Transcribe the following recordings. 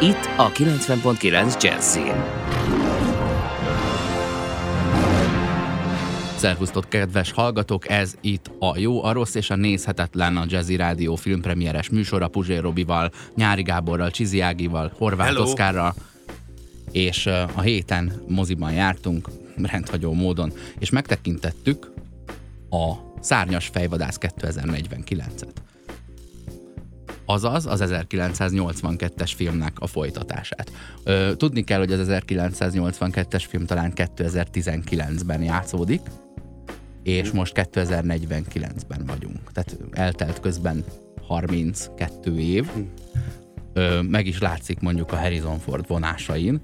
Itt a 90.9 Jazzin. Szervusztok, kedves hallgatók! Ez itt a Jó, a Rossz és a Nézhetetlen a Jazzy Rádió filmpremieres műsora Puzsér Robival, Nyári Gáborral, Csizi Ágival, Horváth Hello. Oszkárral, és a héten moziban jártunk, rendhagyó módon, és megtekintettük a Szárnyas fejvadász 2049-et. Azaz az 1982-es filmnek a folytatását. Ö, tudni kell, hogy az 1982-es film talán 2019-ben játszódik, és most 2049-ben vagyunk. Tehát eltelt közben 32 év. Ö, meg is látszik mondjuk a Harrison Ford vonásain,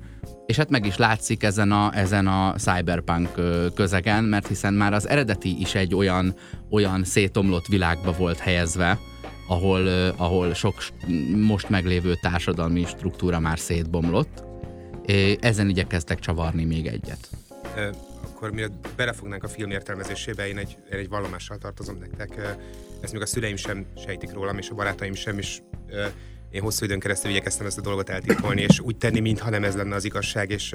és hát meg is látszik ezen a, ezen a cyberpunk közegen, mert hiszen már az eredeti is egy olyan, olyan szétomlott világba volt helyezve, ahol, ahol sok most meglévő társadalmi struktúra már szétbomlott. Ezen igyekeztek csavarni még egyet. Akkor mielőtt belefognánk a film értelmezésébe, én egy, én egy vallomással tartozom nektek. Ezt még a szüleim sem sejtik rólam, és a barátaim sem, ö, én hosszú időn keresztül igyekeztem ezt a dolgot eltitkolni, és úgy tenni, mintha nem ez lenne az igazság, és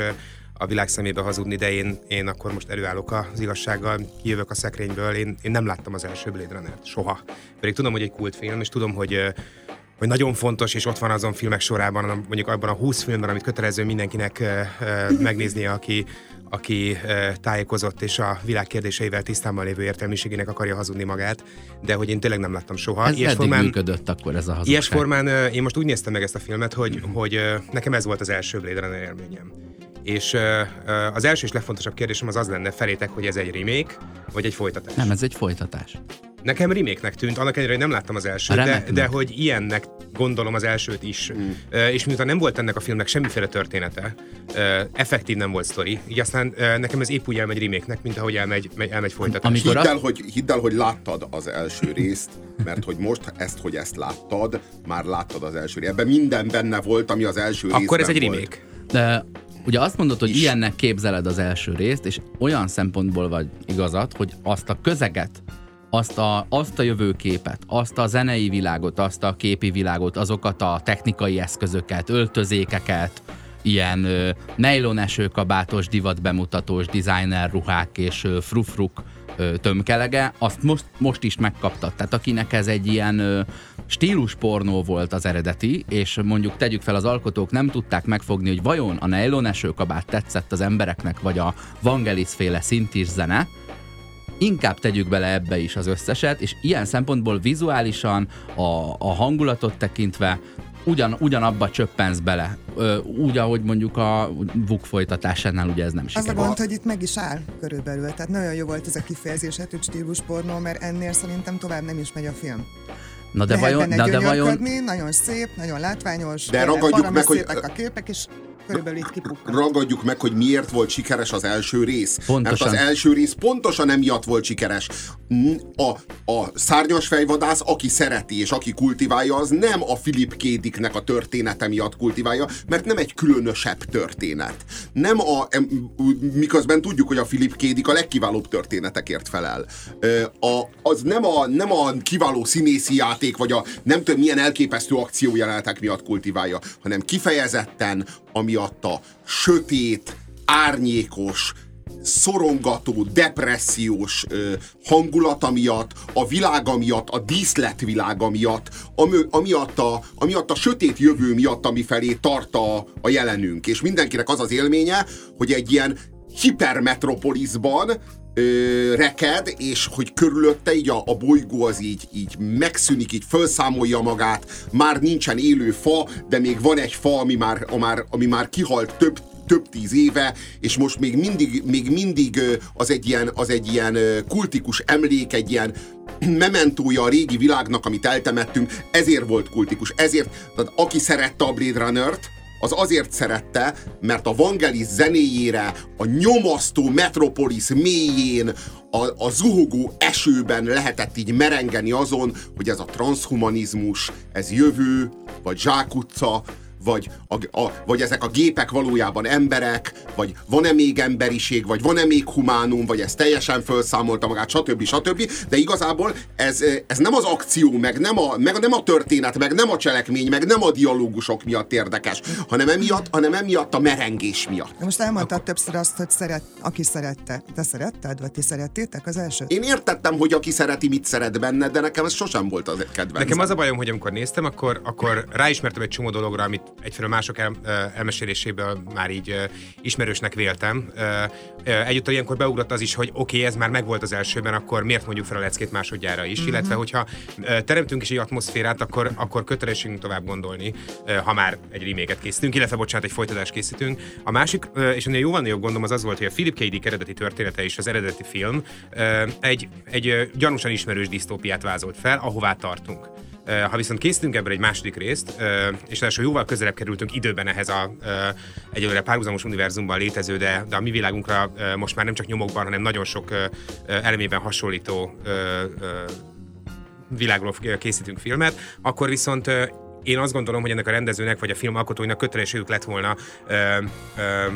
a világ szemébe hazudni, de én, én akkor most előállok az igazsággal, kijövök a szekrényből, én, én nem láttam az első Blade Runner-t, soha. Pedig tudom, hogy egy kultfilm, és tudom, hogy hogy nagyon fontos, és ott van azon filmek sorában, mondjuk abban a 20 filmben, amit kötelező mindenkinek megnéznie, aki, aki ö, tájékozott és a világ kérdéseivel tisztában lévő értelmiségének akarja hazudni magát, de hogy én tényleg nem láttam soha. Ez eddig működött akkor ez a hazugság. Ilyes formán ö, én most úgy néztem meg ezt a filmet, hogy, hogy ö, nekem ez volt az első Blade Runner élményem. És az első és legfontosabb kérdésem az az lenne felétek, hogy ez egy remake, vagy egy folytatás. Nem, ez egy folytatás. Nekem remake-nek tűnt, annak ellenére, hogy nem láttam az elsőt, de, de hogy ilyennek gondolom az elsőt is. Mm. És miután nem volt ennek a filmnek semmiféle története, effektív nem volt sztori, így aztán nekem ez épp úgy elmegy remake-nek, mint ahogy elmegy, megy, elmegy folytatás. Amikor Hidd el, hogy, hidd el, hogy láttad az első részt, mert hogy most ezt, hogy ezt láttad, már láttad az első részt. Ebben minden benne volt, ami az első Akkor ez részben egy volt. remake. De ugye azt mondod, hogy Is. ilyennek képzeled az első részt, és olyan szempontból vagy igazad, hogy azt a közeget, azt a, azt a jövőképet, azt a zenei világot, azt a képi világot, azokat a technikai eszközöket, öltözékeket, ilyen ö, nylon esőkabátos, divatbemutatós designer ruhák és ö, frufruk ö, tömkelege, azt most, most is megkaptad. Tehát akinek ez egy ilyen ö, stíluspornó volt az eredeti, és mondjuk tegyük fel az alkotók nem tudták megfogni, hogy vajon a nylon esőkabát tetszett az embereknek, vagy a Vangelis féle szintis zene, inkább tegyük bele ebbe is az összeset, és ilyen szempontból vizuálisan, a, a hangulatot tekintve ugyan, ugyanabba csöppensz bele. Ö, úgy, ahogy mondjuk a VUK folytatásánál ugye ez nem Az a gond, hogy itt meg is áll körülbelül. Tehát nagyon jó volt ez a kifejezés, hát, hogy stíluspornó, mert ennél szerintem tovább nem is megy a film. Na de Lehet vajon, benne na de vajon, nagyon szép, nagyon látványos, De ragadjuk meg, hogy- a képek, és körülbelül itt kipukkan. Ragadjuk meg, hogy miért volt sikeres az első rész. Pontosan. Mert az első rész pontosan emiatt volt sikeres. A, a szárnyas fejvadász, aki szereti és aki kultiválja, az nem a Philip K. Dicknek a története miatt kultiválja, mert nem egy különösebb történet. Nem a, miközben tudjuk, hogy a Philip K. Dick a legkiválóbb történetekért felel. A, az nem a, nem a kiváló színészi játék, vagy a nem tudom milyen elképesztő akciójelenetek miatt kultiválja, hanem kifejezetten amiatt a sötét, árnyékos, szorongató, depressziós ö, hangulata miatt, a világa miatt, a díszletvilága miatt, ami, amiatt, a, amiatt a sötét jövő miatt, ami felé tart a, a jelenünk. És mindenkinek az az élménye, hogy egy ilyen hipermetropolisban ö, reked, és hogy körülötte így a, a bolygó az így, így megszűnik, így felszámolja magát, már nincsen élő fa, de még van egy fa, ami már, a már, ami már kihalt több több tíz éve, és most még mindig, még mindig az egy ilyen, az egy ilyen kultikus emlék, egy ilyen mementója a régi világnak, amit eltemettünk, ezért volt kultikus. Ezért, tehát aki szerette a Blade Runner-t, az azért szerette, mert a Vangelis zenéjére a nyomasztó Metropolis mélyén, a, a zuhogó esőben lehetett így merengeni azon, hogy ez a transhumanizmus, ez jövő, vagy zsákutca, vagy, a, a, vagy ezek a gépek valójában emberek, vagy van-e még emberiség, vagy van-e még humánum, vagy ez teljesen felszámolta magát, stb. stb. De igazából ez, ez nem az akció, meg nem a, meg nem a történet, meg nem a cselekmény, meg nem a dialógusok miatt érdekes, hanem emiatt, hanem emiatt a merengés miatt. Most elmondtad többször azt, hogy szeret, aki szerette. Te szeretted, vagy ti szerettétek az elsőt? Én értettem, hogy aki szereti, mit szeret benne, de nekem ez sosem volt az kedvenc. Nekem az a bajom, hogy amikor néztem, akkor, akkor ráismertem egy csomó dologra, amit egyfelől mások el, elmeséléséből már így ismerősnek véltem. Egyúttal ilyenkor beugrott az is, hogy oké, okay, ez már megvolt az elsőben, akkor miért mondjuk fel a leckét másodjára is, mm-hmm. illetve hogyha teremtünk is egy atmoszférát, akkor, akkor kötelességünk tovább gondolni, ha már egy reméket készítünk, illetve bocsánat, egy folytatást készítünk. A másik, és ennél jóval nagyobb gondom az az volt, hogy a Philip K. Dick eredeti története és az eredeti film egy, egy gyanúsan ismerős disztópiát vázolt fel, ahová tartunk. Ha viszont készítünk ebből egy második részt, és ráadásul jóval közelebb kerültünk időben ehhez a egyelőre párhuzamos univerzumban létező, de, de a mi világunkra most már nem csak nyomokban, hanem nagyon sok elemében hasonlító világról készítünk filmet, akkor viszont én azt gondolom, hogy ennek a rendezőnek vagy a film alkotóinak kötelességük lett volna ö, ö,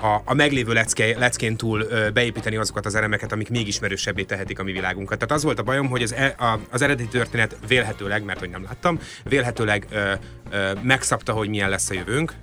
a, a meglévő lecke, leckén túl ö, beépíteni azokat az elemeket, amik még ismerősebbé tehetik a mi világunkat. Tehát az volt a bajom, hogy az, e, a, az eredeti történet vélhetőleg, mert hogy nem láttam, vélhetőleg ö, megszabta, hogy milyen lesz a jövőnk,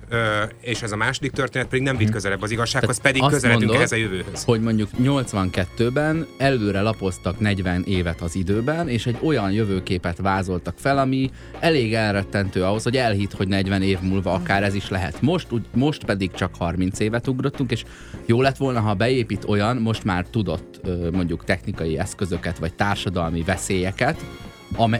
és ez a második történet pedig nem vitt mhm. közelebb az igazsághoz, Tehát pedig közeledünk ehhez a jövőhöz. hogy mondjuk 82-ben előre lapoztak 40 évet az időben, és egy olyan jövőképet vázoltak fel, ami elég elrettentő ahhoz, hogy elhit, hogy 40 év múlva akár ez is lehet. Most, most pedig csak 30 évet ugrott, ugrottunk, és jó lett volna, ha beépít olyan, most már tudott mondjuk technikai eszközöket, vagy társadalmi veszélyeket,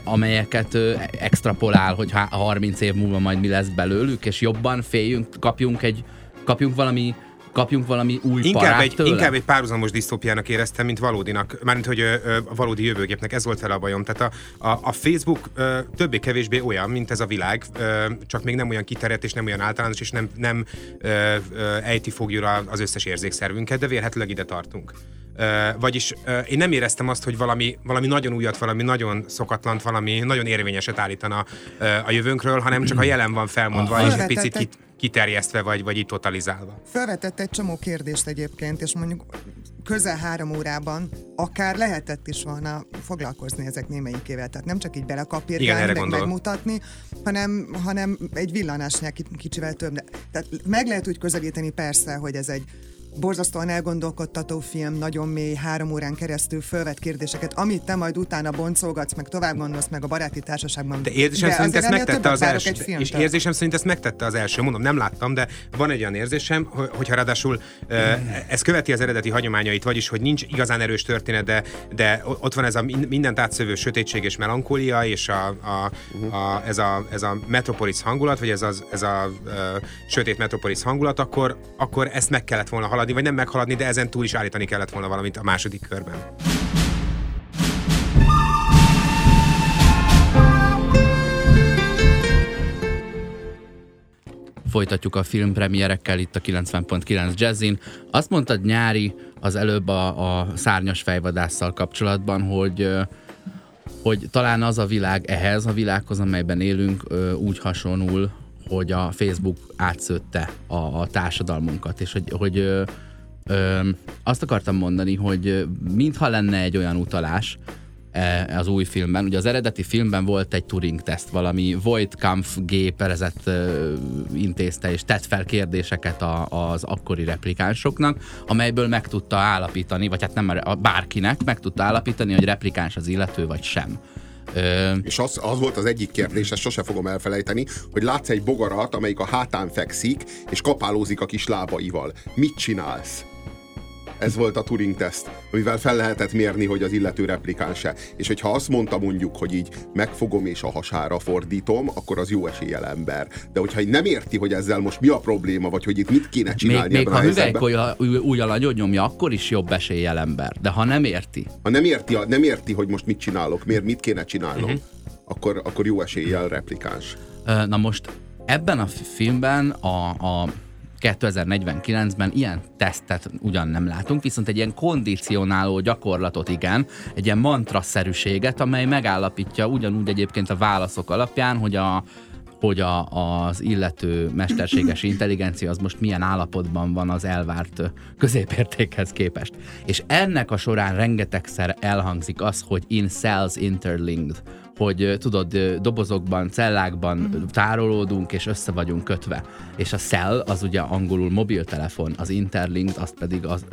amelyeket extrapolál, hogy 30 év múlva majd mi lesz belőlük, és jobban féljünk, kapjunk egy kapjunk valami kapjunk valami új inkább egy, tőle? inkább egy párhuzamos disztópiának éreztem, mint valódinak, mármint hogy ö, ö, valódi jövőgépnek, ez volt fel a bajom. Tehát a, a, a Facebook többé-kevésbé olyan, mint ez a világ, ö, csak még nem olyan kiterjedt és nem olyan általános, és nem, nem ö, ö, ejti fogjúra az összes érzékszervünket, de vélhetőleg ide tartunk. Vagyis én nem éreztem azt, hogy valami, valami nagyon újat, valami nagyon szokatlant, valami nagyon érvényeset állítana a jövőnkről, hanem csak a jelen van felmondva, Aha. és egy picit kit, kiterjesztve, vagy, vagy itt totalizálva. Felvetett egy csomó kérdést egyébként, és mondjuk közel három órában akár lehetett is volna foglalkozni ezek némelyikével. Tehát nem csak így belekapírgálni, meg gondolok. megmutatni, hanem, hanem egy villanásnál kicsivel több. Tehát meg lehet úgy közelíteni persze, hogy ez egy borzasztóan elgondolkodtató film, nagyon mély, három órán keresztül fölvet kérdéseket, amit te majd utána boncolgatsz, meg tovább gondolsz, meg a baráti társaságban. De érzésem de szerint ezt megtette az első. És érzésem szerint ezt megtette az első. Mondom, nem láttam, de van egy olyan érzésem, hogyha ráadásul ez követi az eredeti hagyományait, vagyis, hogy nincs igazán erős történet, de, de ott van ez a mindent átszövő sötétség és melankólia, és a, a, a, ez, a, ez a metropolis hangulat, vagy ez, az, ez a, a sötét metropolis hangulat, akkor, akkor ezt meg kellett volna haladni meghaladni, vagy nem meghaladni, de ezen túl is állítani kellett volna valamit a második körben. Folytatjuk a filmpremierekkel itt a 90.9 Jazzin. Azt mondtad nyári az előbb a, a szárnyas fejvadásszal kapcsolatban, hogy hogy talán az a világ ehhez, a világhoz, amelyben élünk, úgy hasonul, hogy a Facebook átszőtte a, a társadalmunkat, és hogy, hogy ö, ö, azt akartam mondani, hogy mintha lenne egy olyan utalás, e, az új filmben. Ugye az eredeti filmben volt egy Turing-teszt, valami Voigtkampf géperezett intézte és tett fel kérdéseket a, az akkori replikánsoknak, amelyből meg tudta állapítani, vagy hát nem bárkinek, meg tudta állapítani, hogy replikáns az illető, vagy sem. Ö... És az, az volt az egyik kérdés, ezt sose fogom elfelejteni, hogy látsz egy bogarat, amelyik a hátán fekszik, és kapálózik a kis lábaival. Mit csinálsz? Ez volt a Turing teszt, amivel fel lehetett mérni, hogy az illető replikánse. És hogyha azt mondta mondjuk, hogy így megfogom és a hasára fordítom, akkor az jó eséllyel ember. De hogyha nem érti, hogy ezzel most mi a probléma, vagy hogy itt mit kéne csinálni Még, még ha hüvelykújjal újjal nagyon nyomja, akkor is jobb eséllyel ember. De ha nem érti. Ha nem érti, nem érti hogy most mit csinálok, miért mit kéne csinálnom, uh-huh. akkor, akkor jó eséllyel replikáns. Na most ebben a filmben a, a 2049-ben ilyen tesztet ugyan nem látunk, viszont egy ilyen kondicionáló gyakorlatot igen, egy ilyen mantraszerűséget, amely megállapítja ugyanúgy egyébként a válaszok alapján, hogy a, hogy a, az illető mesterséges intelligencia az most milyen állapotban van az elvárt középértékhez képest. És ennek a során rengetegszer elhangzik az, hogy in cells interlinked, hogy tudod, dobozokban, cellákban mm. tárolódunk, és össze vagyunk kötve. És a cell az ugye angolul mobiltelefon, az interlinked, az pedig az,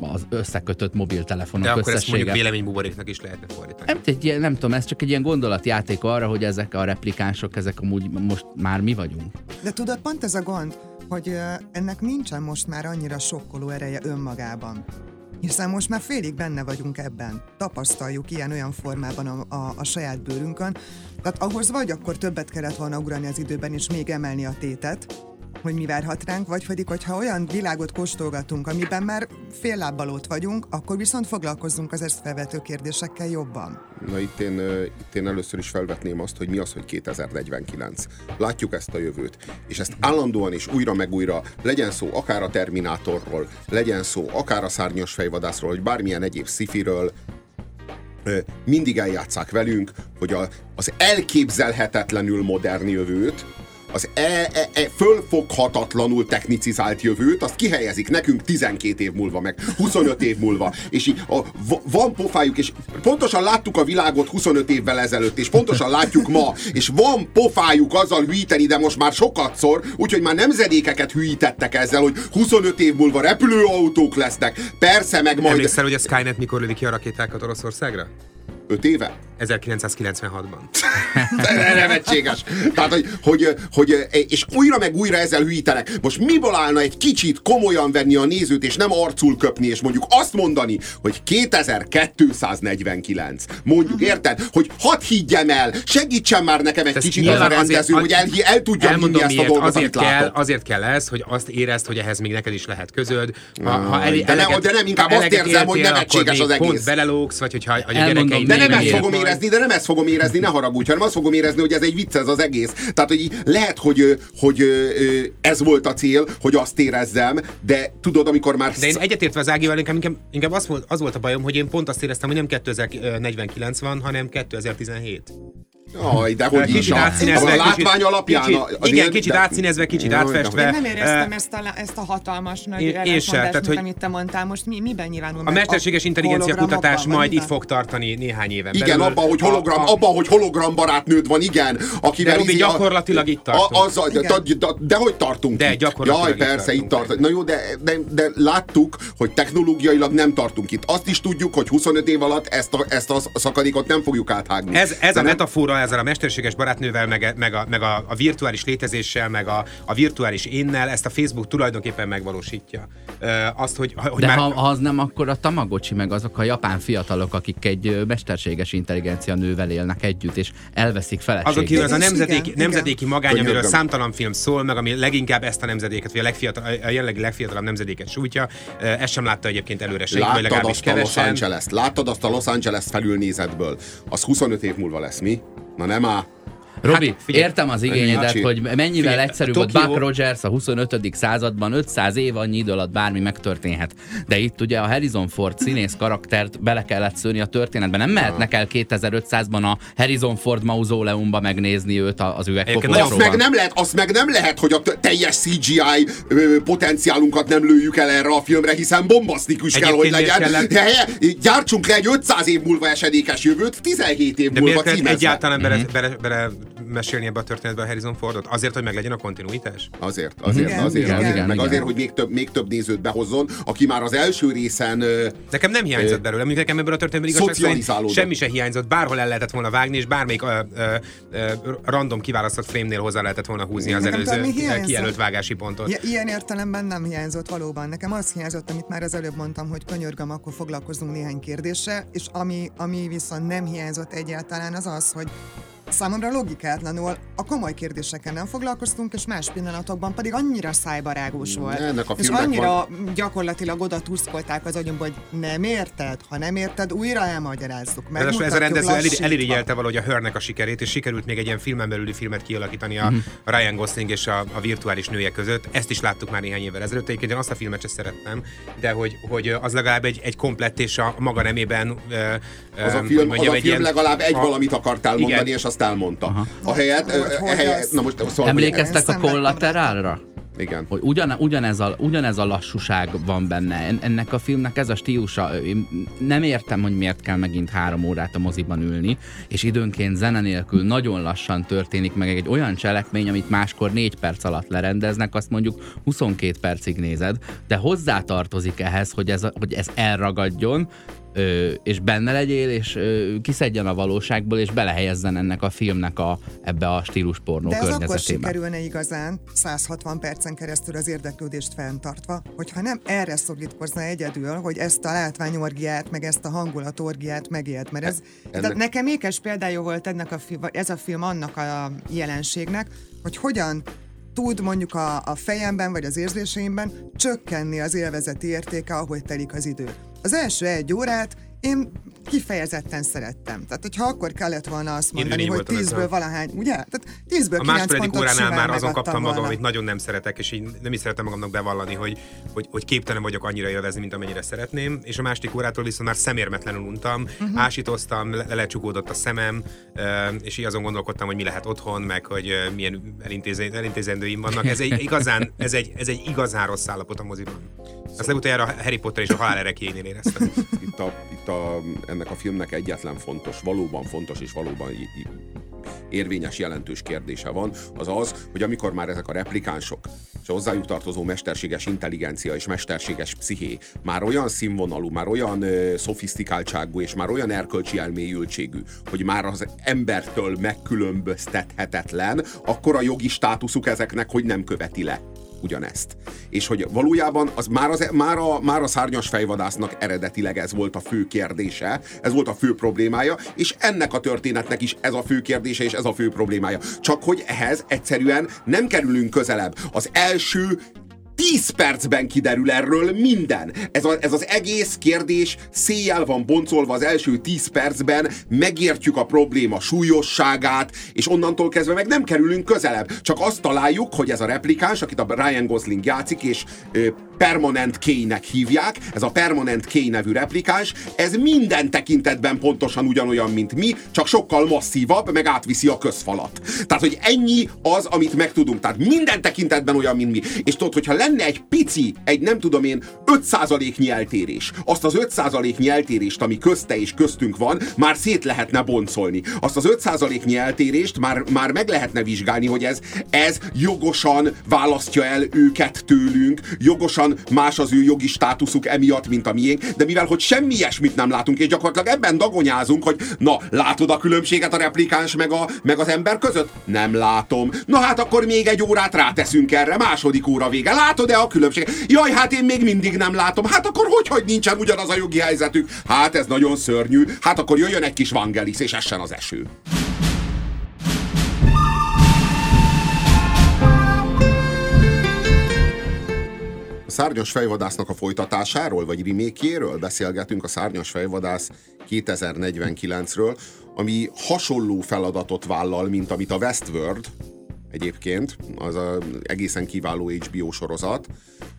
az összekötött mobiltelefonok De akkor összessége. ezt mondjuk véleménybuboréknak is lehetne fordítani. Nem, egy, nem tudom, ez csak egy ilyen gondolatjáték arra, hogy ezek a replikánsok, ezek amúgy most már mi vagyunk. De tudod, pont ez a gond, hogy ennek nincsen most már annyira sokkoló ereje önmagában hiszen most már félig benne vagyunk ebben. Tapasztaljuk ilyen-olyan formában a, a, a saját bőrünkön. Tehát ahhoz vagy akkor többet kellett volna ugrani az időben, és még emelni a tétet, hogy mi várhat ránk, vagy pedig, hogyha olyan világot kóstolgatunk, amiben már fél lábbal ott vagyunk, akkor viszont foglalkozzunk az ezt felvető kérdésekkel jobban. Na itt én, itt én először is felvetném azt, hogy mi az, hogy 2049. Látjuk ezt a jövőt, és ezt állandóan és újra meg újra, legyen szó akár a Terminátorról, legyen szó akár a szárnyas fejvadászról, vagy bármilyen egyéb szifiről, mindig eljátszák velünk, hogy a, az elképzelhetetlenül modern jövőt, az e, e, e fölfoghatatlanul technicizált jövőt, azt kihelyezik nekünk 12 év múlva, meg 25 év múlva. És így a, van pofájuk, és pontosan láttuk a világot 25 évvel ezelőtt, és pontosan látjuk ma, és van pofájuk azzal hűíteni, de most már sokatszor, úgyhogy már nemzedékeket hűítettek ezzel, hogy 25 év múlva repülőautók lesznek. Persze, meg majd... Emlékszel, hogy a Skynet mikor lődik ki a rakétákat Oroszországra? 5 éve? 1996-ban. Nevetséges. Tehát, hogy, hogy, hogy, és újra meg újra ezzel hűítenek. Most miből állna egy kicsit komolyan venni a nézőt, és nem arcul köpni, és mondjuk azt mondani, hogy 2249. Mondjuk, érted? Hogy hadd higgyem el, segítsen már nekem egy Te kicsit az a rendező, azért, hogy el, el tudjam hinni ezt a dolgot, azért kell, azért kell ez, hogy azt érezd, hogy ehhez még neked is lehet közöd. Ha, ha el, de, eleget, de nem, inkább azt érzem, hogy nevetséges az egész. Pont belelógsz, vagy hogyha a gyerekeid de nem ezt fogom érezni, de nem ezt fogom érezni, ne haragudj, hanem azt fogom érezni, hogy ez egy vicc ez az egész. Tehát, hogy lehet, hogy, hogy ez volt a cél, hogy azt érezzem, de tudod, amikor már... De én egyetértve az Ágival, inkább, inkább az, volt, az volt a bajom, hogy én pont azt éreztem, hogy nem 2049 van, hanem 2017. Aj, de hogy kicsit átszínezve, a látvány kicsit, alapján. Kicsit, az igen, kicsit de... átszínezve, kicsit Jó, átfestve. Én nem éreztem ezt, a, ezt a hatalmas nagy én, én sem, tehát, hogy amit te mondtál, most mi, miben nyilvánul A mesterséges intelligencia kutatás majd itt fog tartani néhány éven Igen, abban, hogy hologram, abban, hogy hologram barátnőd van, igen, akivel... De Robi, izé gyakorlatilag itt tartunk. De hogy tartunk De gyakorlatilag Jaj, persze, itt tart. Na jó, de láttuk, hogy technológiailag nem tartunk itt. Azt is tudjuk, hogy 25 év alatt ezt a szakadékot nem fogjuk áthágni. Ez a metafora ezzel a mesterséges barátnővel, meg, meg, a, meg a, a virtuális létezéssel, meg a, a virtuális énnel, ezt a Facebook tulajdonképpen megvalósítja. E, azt, hogy, hogy De már... ha, ha az nem, akkor a Tamagocsi, meg azok a japán fiatalok, akik egy mesterséges intelligencia nővel élnek együtt, és elveszik feleségét. Azok az a nemzedéki, igen, nemzedéki igen. magány, amiről számtalan film szól, meg ami leginkább ezt a nemzedéket, vagy a, legfiatal, a jelenlegi legfiatalabb nemzedéket sújtja. Ezt sem látta egyébként előre senki, vagy legalábbis azt kevesen. a Los Angeles-t, láttad azt a Los Angeles felülnézetből. Az 25 év múlva lesz, mi? Na nem á. Robi, hát, figyelj, értem az igényedet, hogy mennyivel figyelj, egyszerűbb volt Buck Rogers a 25. században, 500 év annyi idő alatt bármi megtörténhet. De itt ugye a Harrison Ford színész karaktert bele kellett szőni a történetbe. Nem mehetnek el 2500-ban a Harrison Ford mauzóleumba megnézni őt az üvegkoporsóban. Azt meg nem lehet, azt meg nem lehet, hogy a teljes CGI potenciálunkat nem lőjük el erre a filmre, hiszen bombasztikus kell, hogy legyen. Kellett... Gyártsunk le egy 500 év múlva esedékes jövőt, 17 év De múlva címezve. egyáltalán bele, mhm. bele, bele mesélni ebbe a történetbe a Harrison Fordot? Azért, hogy meglegyen a kontinuitás? Azért, azért, igen, azért, igen, azért. Igen, meg igen. azért, hogy még több, még több nézőt behozzon, aki már az első részen... Nekem nem hiányzott belőle, mondjuk nekem ebből a történetben igazság semmi se hiányzott, bárhol el lehetett volna vágni, és bármelyik ö, ö, ö, random kiválasztott frame-nél hozzá lehetett volna húzni az előző kijelölt vágási pontot. Ja, ilyen értelemben nem hiányzott valóban. Nekem az hiányzott, amit már az előbb mondtam, hogy könyörgöm, akkor foglalkozunk néhány kérdéssel, és ami, ami viszont nem hiányzott egyáltalán, az az, hogy számomra logikátlanul a komoly kérdéseken nem foglalkoztunk, és más pillanatokban pedig annyira szájbarágos volt. Ennek a és annyira van... gyakorlatilag oda tuszkolták az agyunkba, hogy nem érted, ha nem érted, újra elmagyarázzuk. Meg ez a rendező elirigyelte elirigyelte valahogy a Hörnek a sikerét, és sikerült még egy ilyen filmen belüli filmet kialakítani a, mm. a Ryan Gosling és a, a virtuális nője között. Ezt is láttuk már néhány évvel ezelőtt. Egyébként én azt a filmet sem szerettem, de hogy, hogy az legalább egy, egy komplett és a maga nemében. Az a film, mondjam, az a film ilyen, legalább egy a, valamit akartál mondani, igen. és azt elmondta. Aha. A helyet, a helyet, na most szóval Emlékeztek a kollaterálra? Igen. Hogy ugyan, ugyanez, a, ugyanez a lassúság van benne. Ennek a filmnek ez a stílusa. Én nem értem, hogy miért kell megint három órát a moziban ülni, és időnként zene nélkül nagyon lassan történik meg egy olyan cselekmény, amit máskor négy perc alatt lerendeznek, azt mondjuk 22 percig nézed, de hozzátartozik ehhez, hogy ez, hogy ez elragadjon, ö, és benne legyél, és ö, kiszedjen a valóságból, és belehelyezzen ennek a filmnek a, ebbe a stílus pornó De ez akkor sikerülne igazán 160 percen keresztül az érdeklődést fenntartva, hogyha nem erre szorítkozna egyedül, hogy ezt a látványorgiát, meg ezt a hangulatorgiát megélt, mert ez, ennek... tehát nekem ékes példája volt ennek a, ez a film annak a jelenségnek, hogy hogyan tud mondjuk a, a fejemben vagy az érzéseimben csökkenni az élvezeti értéke, ahogy telik az idő. Az első egy órát én kifejezetten szerettem. Tehát, hogyha akkor kellett volna azt mondani, hogy tízből valahány, ugye? Tehát tízből A második óránál már azon kaptam magam, amit nagyon nem szeretek, és így nem is szeretem magamnak bevallani, hogy, hogy, hogy képtelen vagyok annyira élvezni, mint amennyire szeretném. És a második órától viszont már szemérmetlenül untam, uh-huh. ásítoztam, le, lecsukódott a szemem, és így azon gondolkodtam, hogy mi lehet otthon, meg hogy milyen elintézendőim vannak. Ez egy igazán, ez egy, ez egy igazán rossz állapot a moziban. Azt legutoljára a Harry Potter és a halál erekéjénél éreztem. Itt, a, itt a, ennek a filmnek egyetlen fontos, valóban fontos és valóban érvényes jelentős kérdése van, az az, hogy amikor már ezek a replikánsok és a hozzájuk tartozó mesterséges intelligencia és mesterséges psziché már olyan színvonalú, már olyan ö, szofisztikáltságú és már olyan erkölcsi elmélyültségű, hogy már az embertől megkülönböztethetetlen, akkor a jogi státuszuk ezeknek, hogy nem követi le ugyanezt. És hogy valójában az már, az, már, a, már a szárnyas fejvadásznak eredetileg ez volt a fő kérdése, ez volt a fő problémája, és ennek a történetnek is ez a fő kérdése és ez a fő problémája. Csak hogy ehhez egyszerűen nem kerülünk közelebb. Az első 10 percben kiderül erről minden. Ez, a, ez az egész kérdés széjjel van boncolva az első 10 percben, megértjük a probléma súlyosságát, és onnantól kezdve meg nem kerülünk közelebb. Csak azt találjuk, hogy ez a replikáns, akit a Ryan Gosling játszik, és ö, Permanent K-nek hívják, ez a Permanent K nevű replikáns, ez minden tekintetben pontosan ugyanolyan, mint mi, csak sokkal masszívabb, meg átviszi a közfalat. Tehát, hogy ennyi az, amit megtudunk. Tehát minden tekintetben olyan, mint mi. És tudod, hogyha lenne egy pici, egy nem tudom én, 5%-nyi eltérés, azt az 5%-nyi eltérést, ami közte és köztünk van, már szét lehetne boncolni. Azt az 5%-nyi eltérést már, már meg lehetne vizsgálni, hogy ez, ez jogosan választja el őket tőlünk, jogosan más az ő jogi státuszuk emiatt, mint a miénk, de mivel, hogy semmi ilyesmit nem látunk, és gyakorlatilag ebben dagonyázunk, hogy na, látod a különbséget a replikáns meg, a, meg az ember között? Nem látom. Na hát akkor még egy órát ráteszünk erre, második óra vége. Látod-e a különbséget? Jaj, hát én még mindig nem látom. Hát akkor hogy, hogy nincsen ugyanaz a jogi helyzetük? Hát ez nagyon szörnyű. Hát akkor jöjjön egy kis vangelis, és essen az eső. Szárnyas fejvadásznak a folytatásáról, vagy rimékjéről beszélgetünk a Szárnyas fejvadász 2049-ről, ami hasonló feladatot vállal, mint amit a Westworld, egyébként, az a egészen kiváló HBO sorozat,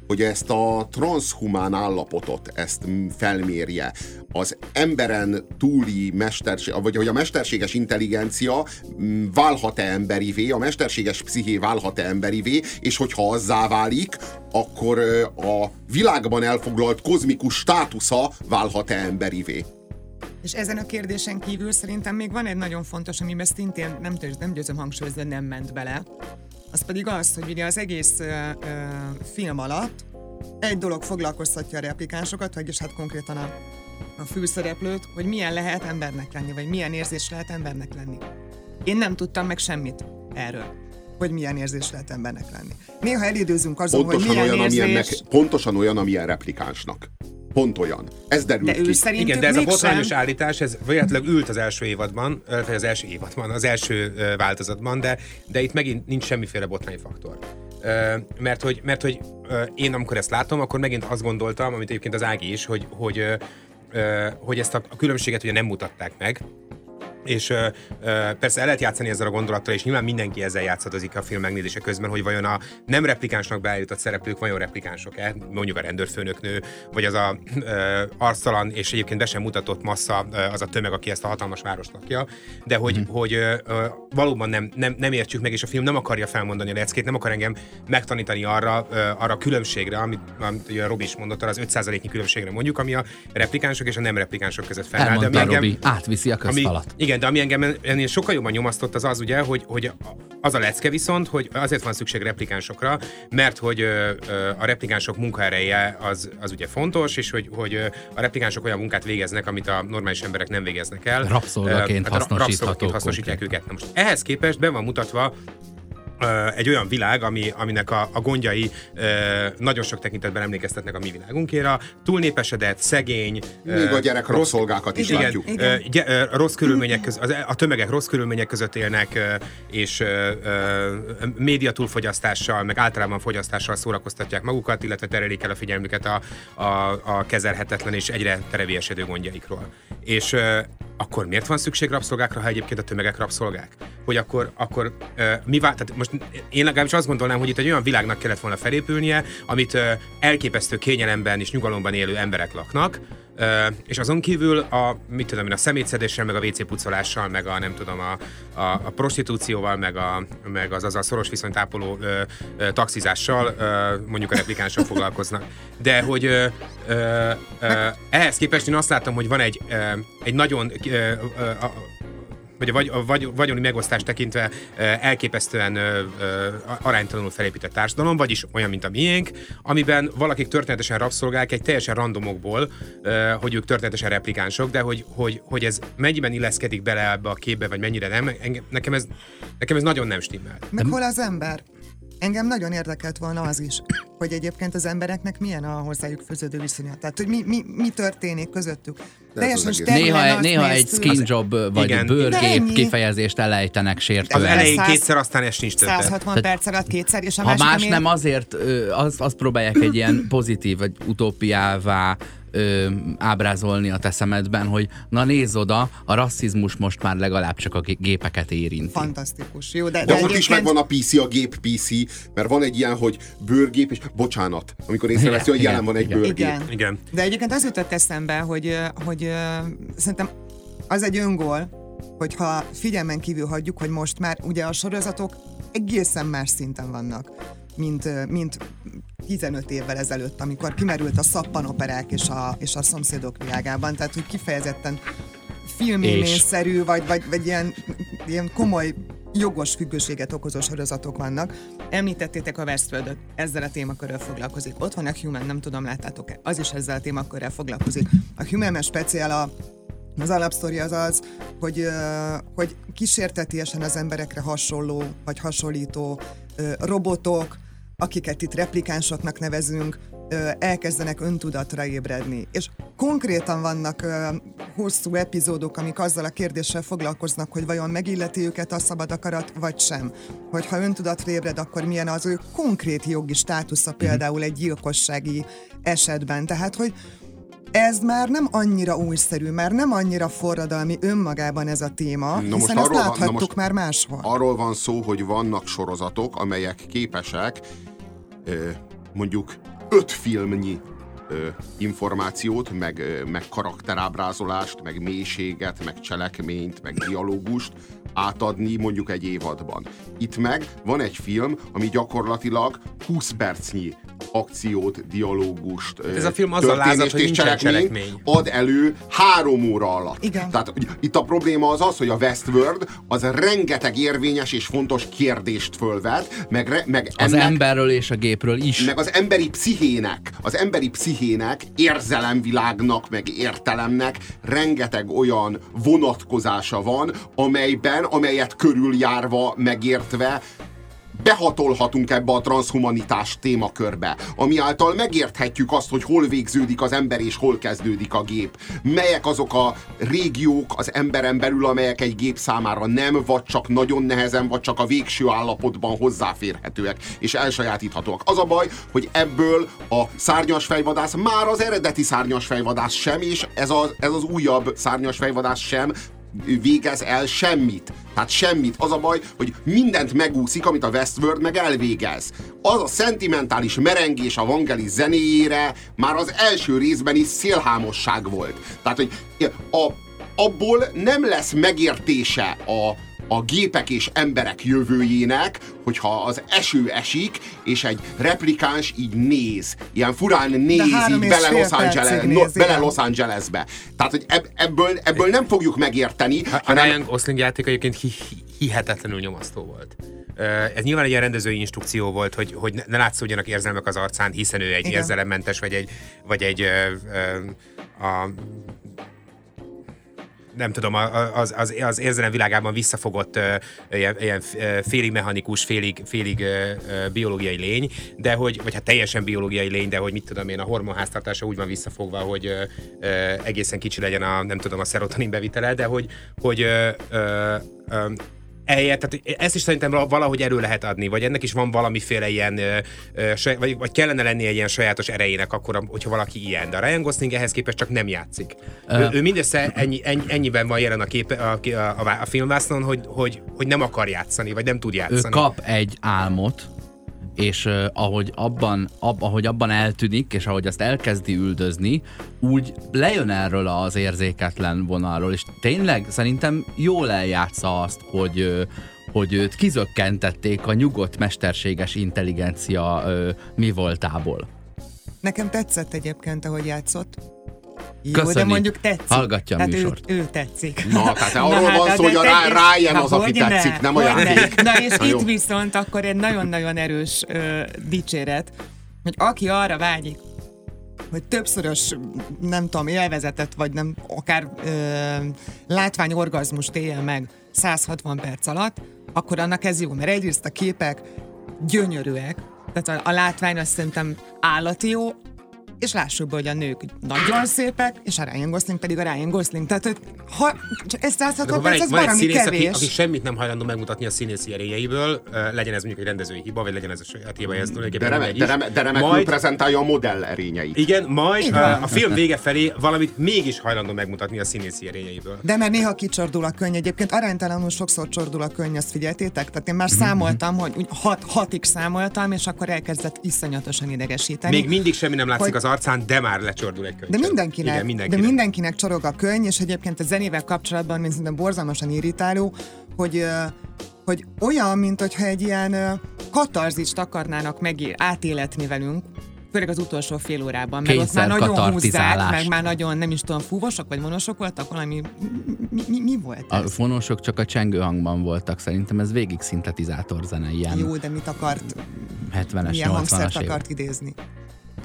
hogy ezt a transhumán állapotot, ezt felmérje. Az emberen túli mesterség, vagy hogy a mesterséges intelligencia válhat-e emberivé, a mesterséges psziché válhat-e emberivé, és hogyha azzá válik, akkor a világban elfoglalt kozmikus státusza válhat-e emberivé. És ezen a kérdésen kívül szerintem még van egy nagyon fontos, amiben szintén nem, nem győzöm hangsúlyozni, nem ment bele. Az pedig az, hogy ugye az egész ö, ö, film alatt egy dolog foglalkoztatja a replikánsokat, vagyis hát konkrétan a, a főszereplőt, hogy milyen lehet embernek lenni, vagy milyen érzés lehet embernek lenni. Én nem tudtam meg semmit erről hogy milyen érzés lehet embernek lenni. Néha elidőzünk azon, pontosan hogy milyen olyan, érzés... Pontosan olyan, amilyen replikánsnak Pont olyan. Ez derült de ki. Ő Igen, de ez a botrányos állítás, ez véletlenül ült az első évadban, vagy az első évadban, az első változatban, de, de itt megint nincs semmiféle botrányfaktor. Mert hogy, mert hogy én amikor ezt látom, akkor megint azt gondoltam, amit egyébként az Ági is, hogy, hogy, hogy ezt a különbséget ugye nem mutatták meg, és ö, ö, persze el lehet játszani ezzel a gondolattal, és nyilván mindenki ezzel játszadozik a film megnézése közben, hogy vajon a nem replikánsnak beállított szereplők vajon replikánsok-e, mondjuk a rendőrfőnöknő, vagy az a ö, arctalan és egyébként be sem mutatott massza, az a tömeg, aki ezt a hatalmas várost lakja, de hogy, mm. hogy ö, ö, valóban nem, nem, nem értjük meg, és a film nem akarja felmondani a leckét, nem akar engem megtanítani arra, ö, arra a különbségre, amit, amit ugye Robi is mondott, arra az 5%-nyi különbségre mondjuk, ami a replikánsok és a nem replikánsok között fennáll. De ami engem, Robi, átviszi a közfalat. Ami, igen, igen, de ami engem ennél sokkal jobban nyomasztott az az ugye, hogy, hogy az a lecke viszont, hogy azért van szükség replikánsokra, mert hogy a replikánsok munkaereje az, az ugye fontos, és hogy, hogy a replikánsok olyan munkát végeznek, amit a normális emberek nem végeznek el. Rabszolgaként hát hasznosíthatók. hasznosítják őket. Na most ehhez képest be van mutatva egy olyan világ, ami, aminek a, a gondjai nagyon sok tekintetben emlékeztetnek a mi világunkéra. Túlnépesedett, szegény. Még a gyerek rossz szolgákat is igen, látjuk. Igen. Gy- rossz körülmények között, a tömegek rossz körülmények között élnek, és média túlfogyasztással, meg általában fogyasztással szórakoztatják magukat, illetve terelik el a figyelmüket a, a, a kezelhetetlen és egyre tereviesedő gondjaikról. És akkor miért van szükség rabszolgákra, ha egyébként a tömegek rabszolgák? Hogy akkor, akkor uh, mi vál, tehát most én legalábbis azt gondolnám, hogy itt egy olyan világnak kellett volna felépülnie, amit elképesztő kényelemben és nyugalomban élő emberek laknak, Uh, és azon kívül a, mit tudom én, a szemétszedéssel, meg a WC pucolással, meg a nem tudom, a, a, a prostitúcióval, meg, a, meg az azzal szoros viszonyt ápoló uh, uh, taxizással uh, mondjuk a replikánsok foglalkoznak. De hogy uh, uh, uh, ehhez képest én azt látom, hogy van egy, uh, egy nagyon uh, uh, vagy a, vagy, a vagy, vagyoni megosztást tekintve elképesztően aránytalanul felépített társadalom, vagyis olyan, mint a miénk, amiben valakik történetesen rabszolgák egy teljesen randomokból, hogy ők történetesen replikánsok, de hogy, hogy, hogy ez mennyiben illeszkedik bele ebbe a képbe, vagy mennyire nem, nekem ez, nekem ez nagyon nem stimmel. Meg hol az ember? Engem nagyon érdekelt volna az is, hogy egyébként az embereknek milyen a hozzájuk főződő viszonya. Tehát, hogy mi, mi, mi történik közöttük. néha, néha egy skin job vagy igen, bőrgép kifejezést elejtenek sértően. Az elején kétszer, aztán ez nincs többet. 160 perc alatt kétszer, és a Ha más nem azért, azt az próbálják egy ilyen pozitív, vagy utópiává ö, ábrázolni a te szemedben, hogy na nézz oda, a rasszizmus most már legalább csak a gépeket érinti. Fantasztikus. Jó, de, de, de ott egyébként... is megvan a PC, a gép PC, mert van egy ilyen, hogy bőrgép, és bocsánat, amikor észreveszi, hogy jelen van egy igen. bőrgép. Igen. igen. De egyébként az jutott eszembe, hogy, hogy szerintem az egy öngól, hogyha figyelmen kívül hagyjuk, hogy most már ugye a sorozatok egészen más szinten vannak mint, mint 15 évvel ezelőtt, amikor kimerült a szappanoperák és a, és a szomszédok világában, tehát hogy kifejezetten filméményszerű, vagy, vagy, vagy ilyen, ilyen komoly jogos függőséget okozó sorozatok vannak. Említettétek a Westworld-ot, ezzel a témakörrel foglalkozik. Ott van a Human, nem tudom, láttátok-e? Az is ezzel a témakörrel foglalkozik. A Human speciál a az alapsztori az az, hogy, hogy kísértetiesen az emberekre hasonló vagy hasonlító robotok, akiket itt replikánsoknak nevezünk, elkezdenek öntudatra ébredni. És konkrétan vannak hosszú epizódok, amik azzal a kérdéssel foglalkoznak, hogy vajon megilleti őket a szabad akarat, vagy sem. Hogyha öntudatra ébred, akkor milyen az ő konkrét jogi státusza mhm. például egy gyilkossági esetben. Tehát, hogy ez már nem annyira újszerű, már nem annyira forradalmi önmagában ez a téma, na hiszen ezt láthattuk van, most már máshol. Arról van szó, hogy vannak sorozatok, amelyek képesek mondjuk öt filmnyi információt, meg, meg karakterábrázolást, meg mélységet, meg cselekményt, meg dialógust átadni mondjuk egy évadban. Itt meg van egy film, ami gyakorlatilag 20 percnyi akciót, dialógust, Ez a film az a lázat, hogy cselekmény, cselekmény ad elő három óra alatt. Igen. Tehát itt a probléma az az, hogy a Westworld az rengeteg érvényes és fontos kérdést fölvet, meg, re, meg az ennek, emberről és a gépről is. Meg az emberi pszichének, az emberi pszichének, érzelemvilágnak, meg értelemnek rengeteg olyan vonatkozása van, amelyben, amelyet körüljárva, megértve behatolhatunk ebbe a transhumanitás témakörbe, ami által megérthetjük azt, hogy hol végződik az ember és hol kezdődik a gép. Melyek azok a régiók az emberen belül, amelyek egy gép számára nem, vagy csak nagyon nehezen, vagy csak a végső állapotban hozzáférhetőek és elsajátíthatóak. Az a baj, hogy ebből a szárnyas fejvadász már az eredeti szárnyas fejvadász sem, és ez, a, ez az újabb szárnyas fejvadász sem végez el semmit. Tehát semmit. Az a baj, hogy mindent megúszik, amit a Westworld meg elvégez. Az a szentimentális merengés a Vangelis zenéjére már az első részben is szélhámosság volt. Tehát, hogy a, abból nem lesz megértése a, a gépek és emberek jövőjének, hogyha az eső esik, és egy replikáns így néz, ilyen furán néz így bele Los, Angeles, no, bele Los Angelesbe. Tehát, hogy ebből, ebből nem fogjuk megérteni. A, hanem... Ryan Gosling játék egyébként hi, hihetetlenül nyomasztó volt. Ez nyilván egy ilyen rendezői instrukció volt, hogy, hogy ne látszódjanak érzelmek az arcán, hiszen ő egy érzelemmentes, vagy egy, vagy egy a, a nem tudom, az, az, az érzelem világában visszafogott ilyen, ilyen félig mechanikus, félig, félig biológiai lény, de hogy, vagy hát teljesen biológiai lény, de hogy mit tudom én, a hormonháztartása úgy van visszafogva, hogy egészen kicsi legyen a, nem tudom, a szerotonin bevitele, de hogy, hogy eljött, tehát ezt is szerintem valahogy erő lehet adni, vagy ennek is van valamiféle ilyen, vagy, vagy kellene lenni egy ilyen sajátos erejének akkor, hogyha valaki ilyen. De a Ryan Gosling ehhez képest csak nem játszik. Uh. Ő, ő mindössze ennyi, ennyi, ennyiben van jelen a, kép, a, a, a, a filmvásznon, hogy, hogy, hogy nem akar játszani, vagy nem tud játszani. Ő kap egy álmot, és uh, ahogy, abban, ab, ahogy abban eltűnik, és ahogy azt elkezdi üldözni, úgy lejön erről az érzéketlen vonalról, és tényleg szerintem jól eljátsza azt, hogy, hogy őt kizökkentették a nyugodt mesterséges intelligencia uh, mi voltából. Nekem tetszett egyébként, ahogy játszott. Jó, Köszönjük. de mondjuk tetszik. Hallgatja a hát műsort. Ő, ő tetszik. Na, tehát arról hát, van szó, hogy a Ryan az, aki tetszik, ne, nem a játék. Na és itt viszont akkor egy nagyon-nagyon erős ö, dicséret, hogy aki arra vágyik, hogy többszörös, nem tudom, élvezetet, vagy nem, akár ö, látványorgazmust éljen meg 160 perc alatt, akkor annak ez jó, mert egyrészt a képek gyönyörűek, tehát a, a látvány azt szerintem állati jó, és lássuk be, hogy a nők nagyon szépek, és a Ryan Gosling pedig a Ryan Gosling. Tehát, hogy ha csak ezt láthatod, ez ez valami színész, kevés. Aki, aki, semmit nem hajlandó megmutatni a színészi erényeiből, legyen ez mondjuk egy rendezői hiba, vagy legyen ez a saját hiba, ez de, reme, de, reme, de remekül majd, prezentálja a modell erényeit. Igen, majd a, a film vége felé valamit mégis hajlandó megmutatni a színészi erényeiből. De mert néha kicsordul a könyv, egyébként aránytalanul sokszor csordul a könyv, azt figyeltétek? Tehát én már mhm. számoltam, hogy hat, hatig számoltam, és akkor elkezdett iszonyatosan idegesíteni. Még mindig semmi nem látszik hogy, az arcán, de már lecsordul egy könyv. De mindenkinek, Igen, mindenkinek. de mindenkinek csorog a könyv, és egyébként a zenével kapcsolatban mint szerintem borzalmasan irritáló, hogy hogy olyan, mint hogyha egy ilyen katarzist akarnának meg átéletni velünk, főleg az utolsó fél órában, mert ott már nagyon húzzák, meg már nagyon, nem is tudom, fúvosok vagy vonosok voltak, valami, mi, mi, mi volt ez? A vonosok csak a csengő hangban voltak, szerintem ez végig szintetizátor zene, ilyen. Jó, de mit akart? 70-es, Milyen hangszert akart idézni?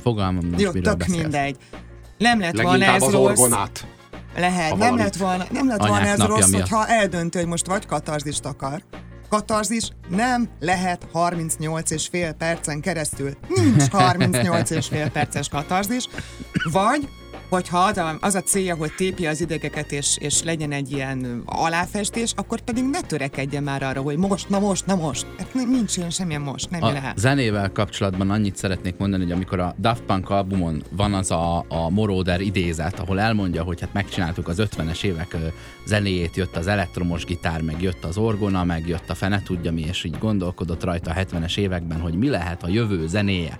Fogalmam nincs, Jó, miről tök mindegy. Nem lett volna ez rossz. Orgonát. Lehet, nem lett volna, nem lett volna ez rossz, miatt. hogyha eldöntő, hogy most vagy katarzist akar, katarzis nem lehet 38 és fél percen keresztül. Nincs 38 és fél perces katarzis. Vagy hogyha az a, az a célja, hogy tépi az idegeket, és, és legyen egy ilyen aláfestés, akkor pedig ne törekedjen már arra, hogy most, na most, na most. Hát nincs ilyen semmilyen most, nem a lehet. zenével kapcsolatban annyit szeretnék mondani, hogy amikor a Daft Punk albumon van az a, a Moroder idézet, ahol elmondja, hogy hát megcsináltuk az 50-es évek zenéjét, jött az elektromos gitár, meg jött az orgona, meg jött a fene tudja mi, és így gondolkodott rajta a 70-es években, hogy mi lehet a jövő zenéje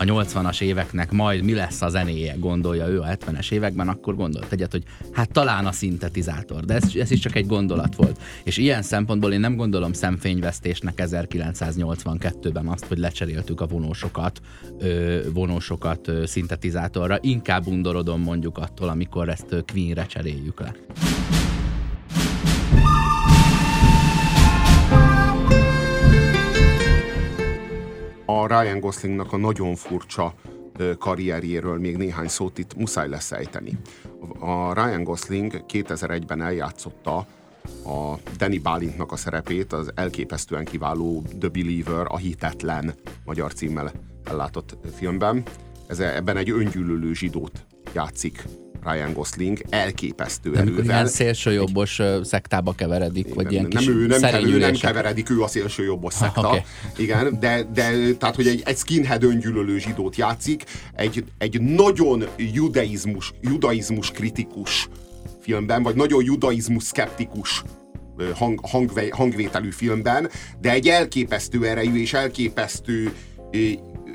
a 80-as éveknek majd mi lesz a zenéje, gondolja ő a 70-es években, akkor gondolt egyet, hogy hát talán a szintetizátor, de ez, ez is csak egy gondolat volt. És ilyen szempontból én nem gondolom szemfényvesztésnek 1982-ben azt, hogy lecseréltük a vonósokat, ö, vonósokat ö, szintetizátorra, inkább undorodom mondjuk attól, amikor ezt Queen-re cseréljük le. A Ryan Goslingnak a nagyon furcsa karrierjéről még néhány szót itt muszáj lesz ejteni. A Ryan Gosling 2001-ben eljátszotta a Danny Bálintnak a szerepét, az elképesztően kiváló The Believer, a hitetlen magyar címmel ellátott filmben. Ez, ebben egy öngyűlölő zsidót játszik Ryan Gosling elképesztő nem, erővel. Ilyen szélsőjobbos egy... szektába keveredik, igen, vagy ilyen nem, ő nem, ő nem keveredik, ő a szélsőjobbos szekta. okay. Igen, de, de tehát, hogy egy, egy skinhead öngyűlölő zsidót játszik, egy, egy nagyon judaizmus, judaizmus kritikus filmben, vagy nagyon judaizmus szkeptikus hang, hangve, hangvételű filmben, de egy elképesztő erejű és elképesztő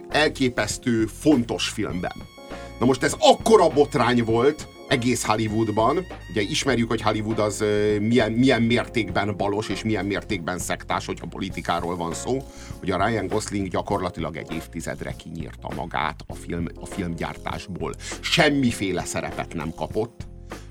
elképesztő fontos filmben. Na most ez akkora botrány volt egész Hollywoodban, ugye ismerjük, hogy Hollywood az milyen, milyen mértékben balos és milyen mértékben szektás, hogyha politikáról van szó, hogy a Ryan Gosling gyakorlatilag egy évtizedre kinyírta magát a, film, a filmgyártásból. Semmiféle szerepet nem kapott,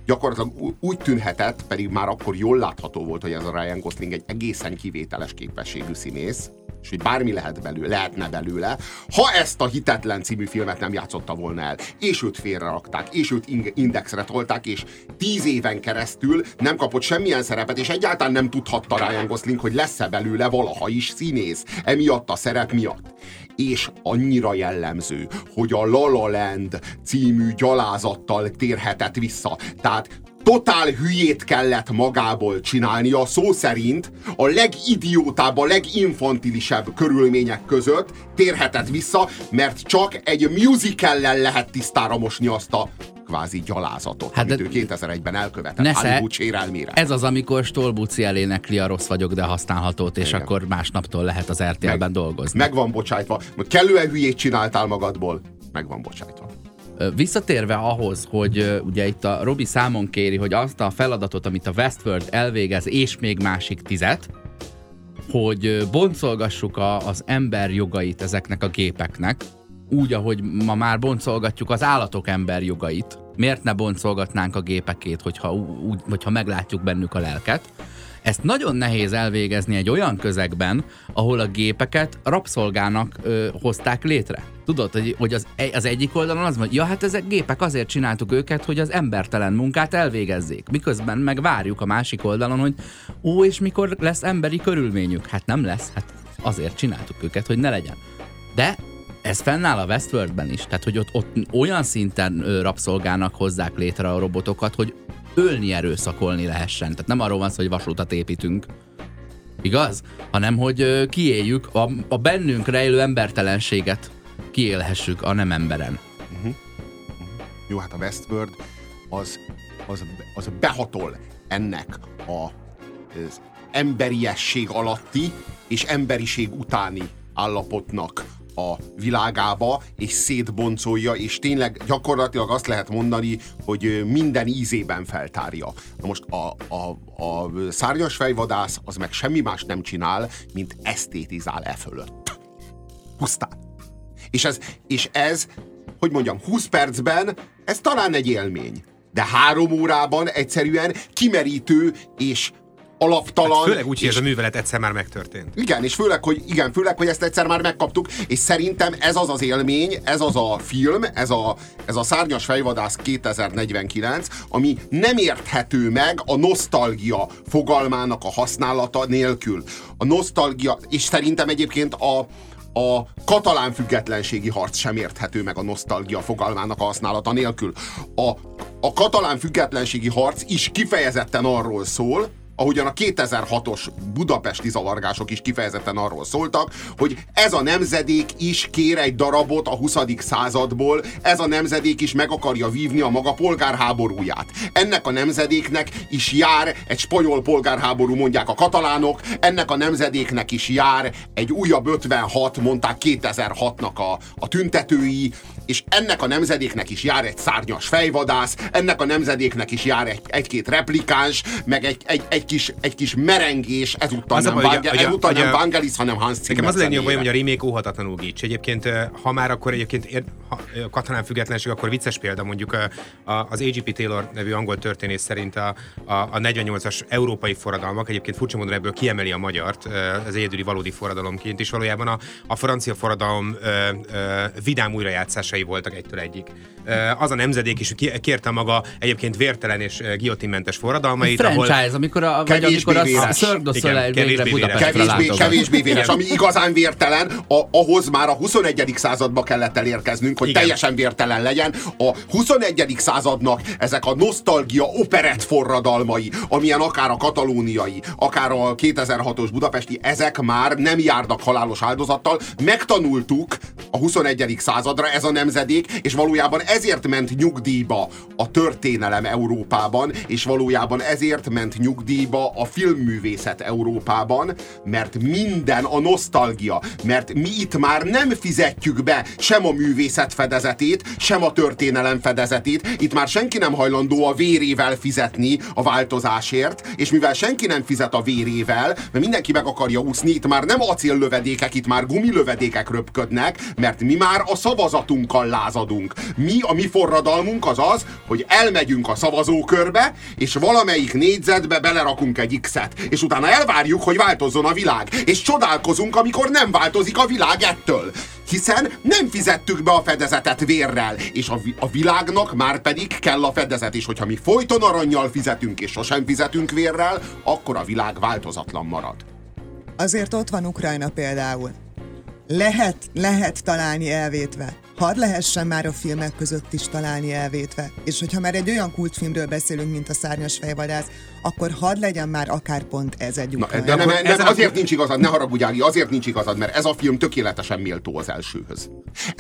gyakorlatilag úgy tűnhetett, pedig már akkor jól látható volt, hogy ez a Ryan Gosling egy egészen kivételes képességű színész, és hogy bármi lehet belőle, lehetne belőle, ha ezt a Hitetlen című filmet nem játszotta volna el, és őt félrerakták, és őt indexre tolták, és tíz éven keresztül nem kapott semmilyen szerepet, és egyáltalán nem tudhatta Ryan Gosling, hogy lesz-e belőle valaha is színész, emiatt a szerep miatt és annyira jellemző, hogy a La La Land című gyalázattal térhetett vissza. Tehát totál hülyét kellett magából csinálnia, szó szerint a legidiótább, a leginfantilisebb körülmények között térhetett vissza, mert csak egy musicallel lehet tisztára mosni azt a kvázi gyalázatot, hát amit ő 2001-ben elkövetett Nesze, Hollywood sérelmére. Ez az, amikor Stolbuci elénekli a rossz vagyok, de használhatót, és Igen. akkor másnaptól lehet az RTL-ben Meg, dolgozni. Meg van bocsájtva. Kellően hülyét csináltál magadból, meg van bocsájtva. Visszatérve ahhoz, hogy ugye itt a Robi számon kéri, hogy azt a feladatot, amit a Westworld elvégez, és még másik tizet, hogy boncolgassuk a, az ember jogait ezeknek a gépeknek, úgy, ahogy ma már boncolgatjuk az állatok ember jogait. Miért ne boncolgatnánk a gépekét, hogyha, úgy, hogyha meglátjuk bennük a lelket? Ezt nagyon nehéz elvégezni egy olyan közegben, ahol a gépeket rabszolgának ö, hozták létre. Tudod, hogy, hogy az, az egyik oldalon az hogy ja, hát ezek gépek azért csináltuk őket, hogy az embertelen munkát elvégezzék. Miközben meg várjuk a másik oldalon, hogy ó, és mikor lesz emberi körülményük? Hát nem lesz, hát azért csináltuk őket, hogy ne legyen. De ez fennáll a Westworldben is, tehát hogy ott, ott olyan szinten rabszolgának hozzák létre a robotokat, hogy ölni erőszakolni lehessen. Tehát nem arról van szó, hogy vasutat építünk, igaz? Hanem, hogy kiéljük a, a bennünk rejlő embertelenséget, kiélhessük a nem emberen. Uh-huh. Jó, hát a Westworld az, az, az behatol ennek a, az emberiesség alatti és emberiség utáni állapotnak a világába, és szétboncolja, és tényleg gyakorlatilag azt lehet mondani, hogy minden ízében feltárja. Na most a, a, a szárnyas fejvadász az meg semmi más nem csinál, mint esztétizál e fölött. Pusztán. És ez, és ez, hogy mondjam, 20 percben ez talán egy élmény. De három órában egyszerűen kimerítő és alaptalan. Hát főleg úgy, hogy ez a művelet egyszer már megtörtént. Igen, és főleg, hogy igen, főleg, hogy ezt egyszer már megkaptuk, és szerintem ez az az élmény, ez az a film, ez a, ez a Szárnyas fejvadász 2049, ami nem érthető meg a nosztalgia fogalmának a használata nélkül. A nosztalgia, és szerintem egyébként a, a katalán függetlenségi harc sem érthető meg a nosztalgia fogalmának a használata nélkül. A, a katalán függetlenségi harc is kifejezetten arról szól, ahogyan a 2006-os budapesti zavargások is kifejezetten arról szóltak, hogy ez a nemzedék is kér egy darabot a 20. századból, ez a nemzedék is meg akarja vívni a maga polgárháborúját. Ennek a nemzedéknek is jár egy spanyol polgárháború, mondják a katalánok, ennek a nemzedéknek is jár egy újabb 56, mondták 2006-nak a, a tüntetői, és ennek a nemzedéknek is jár egy szárnyas fejvadász, ennek a nemzedéknek is jár egy, egy-két replikáns, meg egy, egy, egy, kis, egy kis merengés, ezúttal az nem, a, Vangel, ezúttal nem Vangelis, hanem Hans Zimmer Nekem az a legnagyobb bajom, hogy a remake óhatatlanul gics. Egyébként, ha már akkor egyébként ha, katalán függetlenség, akkor vicces példa mondjuk a, a, az A.G.P. Taylor nevű angol történész szerint a, a, a 48-as európai forradalmak, egyébként furcsa módon ebből kiemeli a magyart az egyedüli valódi forradalomként, és valójában a, a francia forradalom ö, ö, vidám újrajátszása játékosai voltak egytől egyik. Az a nemzedék is kérte maga egyébként vértelen és giotinmentes forradalmait. Franchise, ahol amikor a, vagy amikor a Cirque végre kevésbé, kevésbé véres, ami igazán vértelen, a, ahhoz már a 21. századba kellett elérkeznünk, hogy Igen. teljesen vértelen legyen. A 21. századnak ezek a nosztalgia operett forradalmai, amilyen akár a katalóniai, akár a 2006-os budapesti, ezek már nem járnak halálos áldozattal. Megtanultuk a 21. századra ez a nemzedék, és valójában ezért ment nyugdíjba a történelem Európában, és valójában ezért ment nyugdíjba a filmművészet Európában, mert minden a nosztalgia, mert mi itt már nem fizetjük be sem a művészet fedezetét, sem a történelem fedezetét, itt már senki nem hajlandó a vérével fizetni a változásért, és mivel senki nem fizet a vérével, mert mindenki meg akarja úszni, itt már nem acéllövedékek, itt már gumilövedékek röpködnek, mert mi már a szavazatunkkal lázadunk. Mi, a mi forradalmunk az az, hogy elmegyünk a szavazókörbe, és valamelyik négyzetbe belerakunk egy X-et, és utána elvárjuk, hogy változzon a világ, és csodálkozunk, amikor nem változik a világ ettől hiszen nem fizettük be a fedezetet vérrel, és a, a világnak már pedig kell a fedezet, és hogyha mi folyton aranyjal fizetünk, és sosem fizetünk vérrel, akkor a világ változatlan marad. Azért ott van Ukrajna például. Lehet, lehet találni elvétve hadd lehessen már a filmek között is találni elvétve. És hogyha már egy olyan kultfilmről beszélünk, mint a Szárnyas fejvadász, akkor hadd legyen már akár pont ez egy Na, de nem, nem, nem, azért nincs igazad, ne haragudj, Ági, azért nincs igazad, mert ez a film tökéletesen méltó az elsőhöz.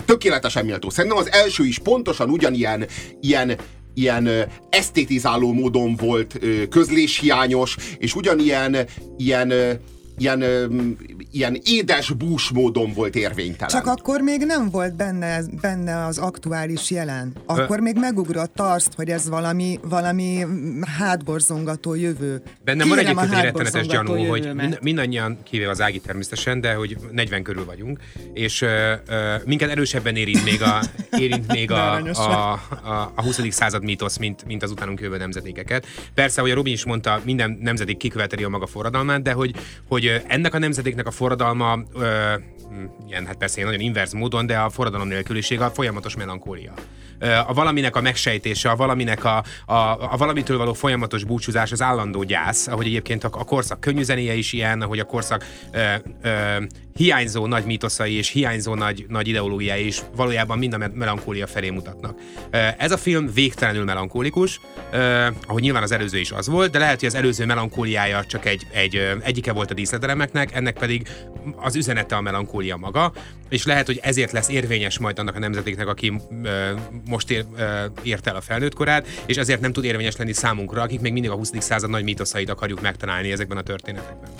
Tökéletesen méltó. Szerintem az első is pontosan ugyanilyen ilyen, ilyen esztétizáló módon volt közléshiányos, és ugyanilyen ilyen, ilyen ilyen édes bús módon volt érvénytelen. Csak akkor még nem volt benne, benne az aktuális jelen. Akkor Ö... még megugrott azt, hogy ez valami, valami hátborzongató jövő. Bennem van egyébként egy rettenetes gyanú, hogy mindannyian, kivéve az Ági természetesen, de hogy 40 körül vagyunk, és uh, uh, minket erősebben érint még a, érint még a, a, a, a 20. század mítosz, mint, mint az utánunk jövő nemzedékeket. Persze, hogy a Robin is mondta, minden nemzedék kiköveteli a maga forradalmát, de hogy, hogy ennek a nemzedéknek a forradalma, ö, ilyen, hát persze nagyon inverz módon, de a forradalom nélküliség a folyamatos melankólia. A valaminek a megsejtése, a valaminek a, a, a valamitől való folyamatos búcsúzás, az állandó gyász, ahogy egyébként a, a korszak könnyű zenéje is ilyen, ahogy a korszak ö, ö, hiányzó nagy mítoszai és hiányzó nagy, nagy ideológiái is valójában mind a melankólia felé mutatnak. Ez a film végtelenül melankólikus, ahogy nyilván az előző is az volt, de lehet, hogy az előző melankóliája csak egy, egy egyike volt a díszletelemeknek, ennek pedig az üzenete a melankólia maga, és lehet, hogy ezért lesz érvényes majd annak a nemzetéknek, aki most ér, ért el a felnőtt korát, és ezért nem tud érvényes lenni számunkra, akik még mindig a 20. század nagy mítoszait akarjuk megtalálni ezekben a történetekben.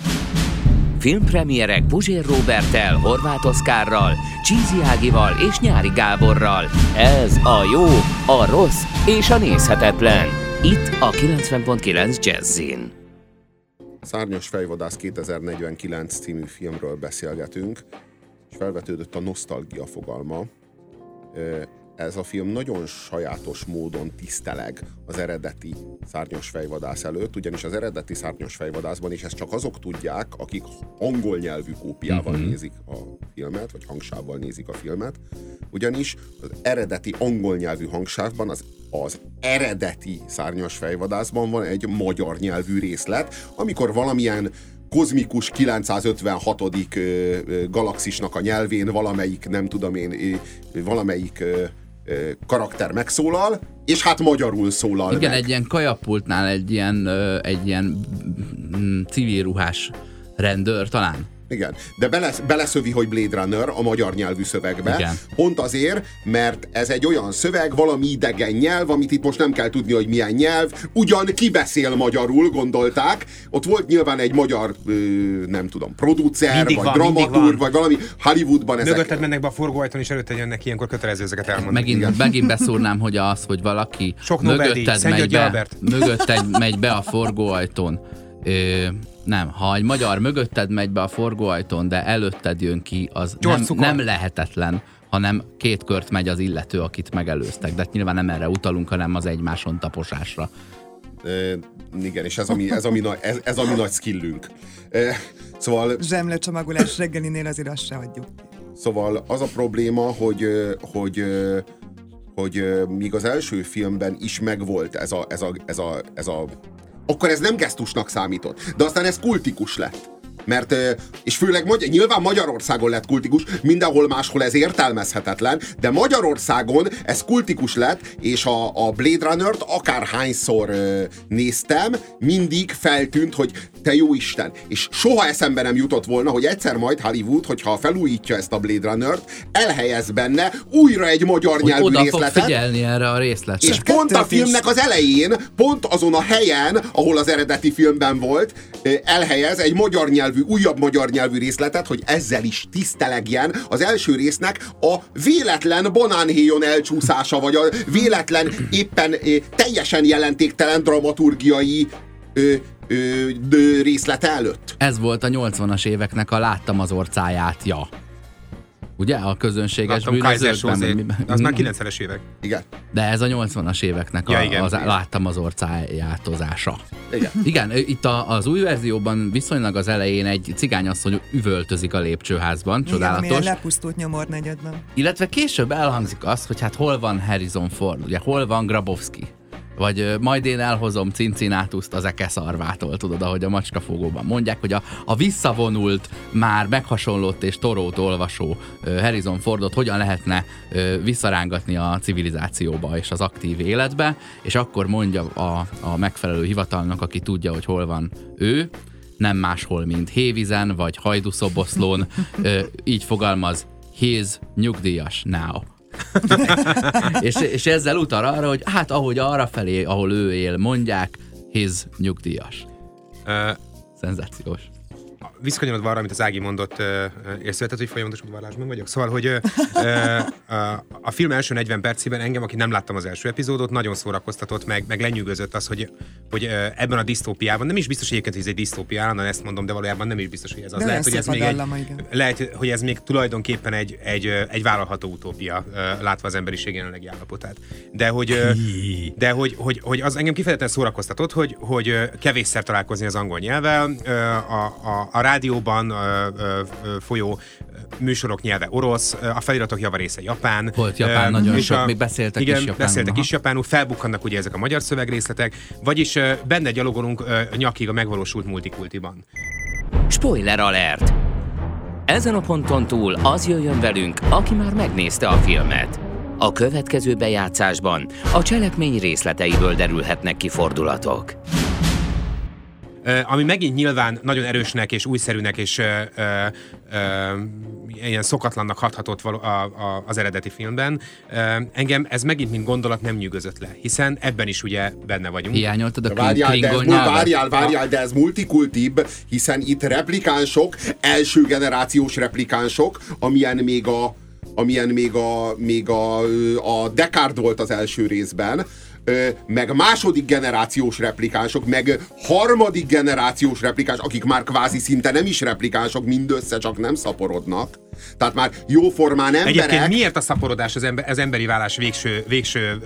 Filmpremierek Puzsér Robertel, Horváth Oszkárral, Csízi Ágival és Nyári Gáborral. Ez a jó, a rossz és a nézhetetlen. Itt a 90.9 Jazzin. Szárnyas fejvadász 2049 című filmről beszélgetünk, és felvetődött a nosztalgia fogalma ez a film nagyon sajátos módon tiszteleg az eredeti szárnyas fejvadász előtt, ugyanis az eredeti szárnyas fejvadászban, és ezt csak azok tudják, akik angol nyelvű kópiával uh-huh. nézik a filmet, vagy hangsávval nézik a filmet, ugyanis az eredeti angol nyelvű hangsávban az, az eredeti szárnyas fejvadászban van egy magyar nyelvű részlet, amikor valamilyen kozmikus 956. galaxisnak a nyelvén valamelyik, nem tudom én, valamelyik karakter megszólal, és hát magyarul szólal Igen, meg. egy ilyen kajapultnál egy ilyen, egy ilyen civil ruhás rendőr talán igen, de belesz, beleszövi, hogy Blade Runner a magyar nyelvű szövegbe. Igen. Pont azért, mert ez egy olyan szöveg, valami idegen nyelv, amit itt most nem kell tudni, hogy milyen nyelv. Ugyan ki beszél magyarul, gondolták. Ott volt nyilván egy magyar, nem tudom, producer, mindig vagy van, dramaturg, vagy valami Hollywoodban ezek... Mögötted mennek be a forgóajtón, és előtte jönnek ilyenkor kötelező ezeket elmondani. Megint, Igen. megint beszúrnám, hogy az, hogy valaki Sok mögötted, megy be, mögötted megy be a forgóajtón. Ö, nem, ha egy magyar mögötted megy be a forgóajtón, de előtted jön ki, az nem, nem lehetetlen, hanem két kört megy az illető, akit megelőztek. De nyilván nem erre utalunk, hanem az egymáson taposásra. E, igen, és ez a mi, ez a mi, ez, ez a mi nagy skillünk. E, szóval... Zsemle csomagolás reggelinél azért azt se hagyjuk. Szóval az a probléma, hogy, hogy, hogy míg az első filmben is megvolt ez a, ez a, ez a, ez a akkor ez nem gesztusnak számított. De aztán ez kultikus lett. Mert, és főleg Magy- nyilván Magyarországon lett kultikus, mindenhol máshol ez értelmezhetetlen, de Magyarországon ez kultikus lett, és a, a Blade Runner-t akárhányszor néztem, mindig feltűnt, hogy te jó Isten. És soha eszembe nem jutott volna, hogy egyszer majd Hollywood, hogyha felújítja ezt a Blade Runner-t, elhelyez benne újra egy magyar hogy nyelvű oda részletet. Fog figyelni erre a részletre. És pont a filmnek az elején, pont azon a helyen, ahol az eredeti filmben volt, elhelyez egy magyar nyelvű újabb magyar nyelvű részletet, hogy ezzel is tisztelegjen az első résznek a véletlen banánhéjon elcsúszása, vagy a véletlen éppen teljesen jelentéktelen dramaturgiai ö, ö, részlete előtt. Ez volt a 80-as éveknek a láttam az orcáját, ja. Ugye? A közönséges Láttam bűnözőkben. Az már 90-es évek. Igen. De ez a 80-as éveknek ja, a, igen, az, igen. láttam az orcájátozása. Igen. Igen, itt a, az új verzióban viszonylag az elején egy cigányasszony üvöltözik a lépcsőházban, igen, csodálatos. Igen, lepusztult nyomornegyedben. Illetve később elhangzik az, hogy hát hol van Harrison Ford, ugye hol van Grabowski. Vagy majd én elhozom Cincinnatuszt az ekeszarvától, tudod, ahogy a macskafogóban mondják, hogy a, a visszavonult, már meghasonlott és torót olvasó Harrison Fordot hogyan lehetne visszarángatni a civilizációba és az aktív életbe, és akkor mondja a, a megfelelő hivatalnak, aki tudja, hogy hol van ő, nem máshol, mint Hévizen vagy Hajdúszoboszlón, így fogalmaz, his nyugdíjas now. és, és ezzel utal arra, hogy hát ahogy arra felé, ahol ő él, mondják, his nyugdíjas. Uh, Szenzációs visszakanyarodva arra, amit az Ági mondott, észrevetett, hogy folyamatos udvarlásban vagyok. Szóval, hogy a film első 40 percében engem, aki nem láttam az első epizódot, nagyon szórakoztatott, meg, meg lenyűgözött az, hogy, hogy ebben a disztópiában, nem is biztos egyébként, hogy ez egy disztópia, állandóan ezt mondom, de valójában nem is biztos, hogy ez az. De lehet, hogy ez még egy, lehet, hogy ez még tulajdonképpen egy, egy, egy vállalható utópia, látva az emberiség jelenlegi állapotát. De hogy, de hogy, hogy, hogy az engem kifejezetten szórakoztatott, hogy, hogy kevésszer találkozni az angol nyelvvel, a, a, a rádióban ö, ö, ö, folyó műsorok nyelve orosz, a feliratok java része japán. Volt japán, uh, nagyon és sok, a, még beszéltek igen, is japánul. beszéltek aha. is japánul, felbukkannak ugye ezek a magyar szövegrészletek, vagyis uh, benne gyalogolunk uh, nyakig a megvalósult multikultiban. Spoiler alert! Ezen a ponton túl az jöjjön velünk, aki már megnézte a filmet. A következő bejátszásban a cselekmény részleteiből derülhetnek ki fordulatok ami megint nyilván nagyon erősnek és újszerűnek és ö, ö, ö, ilyen szokatlannak hathatott való, a, a, az eredeti filmben. Ö, engem ez megint, mint gondolat nem nyűgözött le, hiszen ebben is ugye benne vagyunk. Hiányoltad a várjál, de ez, várjál, várjál, de ez multikultibb, hiszen itt replikánsok, első generációs replikánsok, amilyen még a amilyen még a, még a, a Descartes volt az első részben, meg második generációs replikánsok, meg harmadik generációs replikáns, akik már kvázi szinte nem is replikánsok, mindössze csak nem szaporodnak. Tehát már jóformán emberek... Egyébként miért a szaporodás az, ember, az emberi válás végső, végső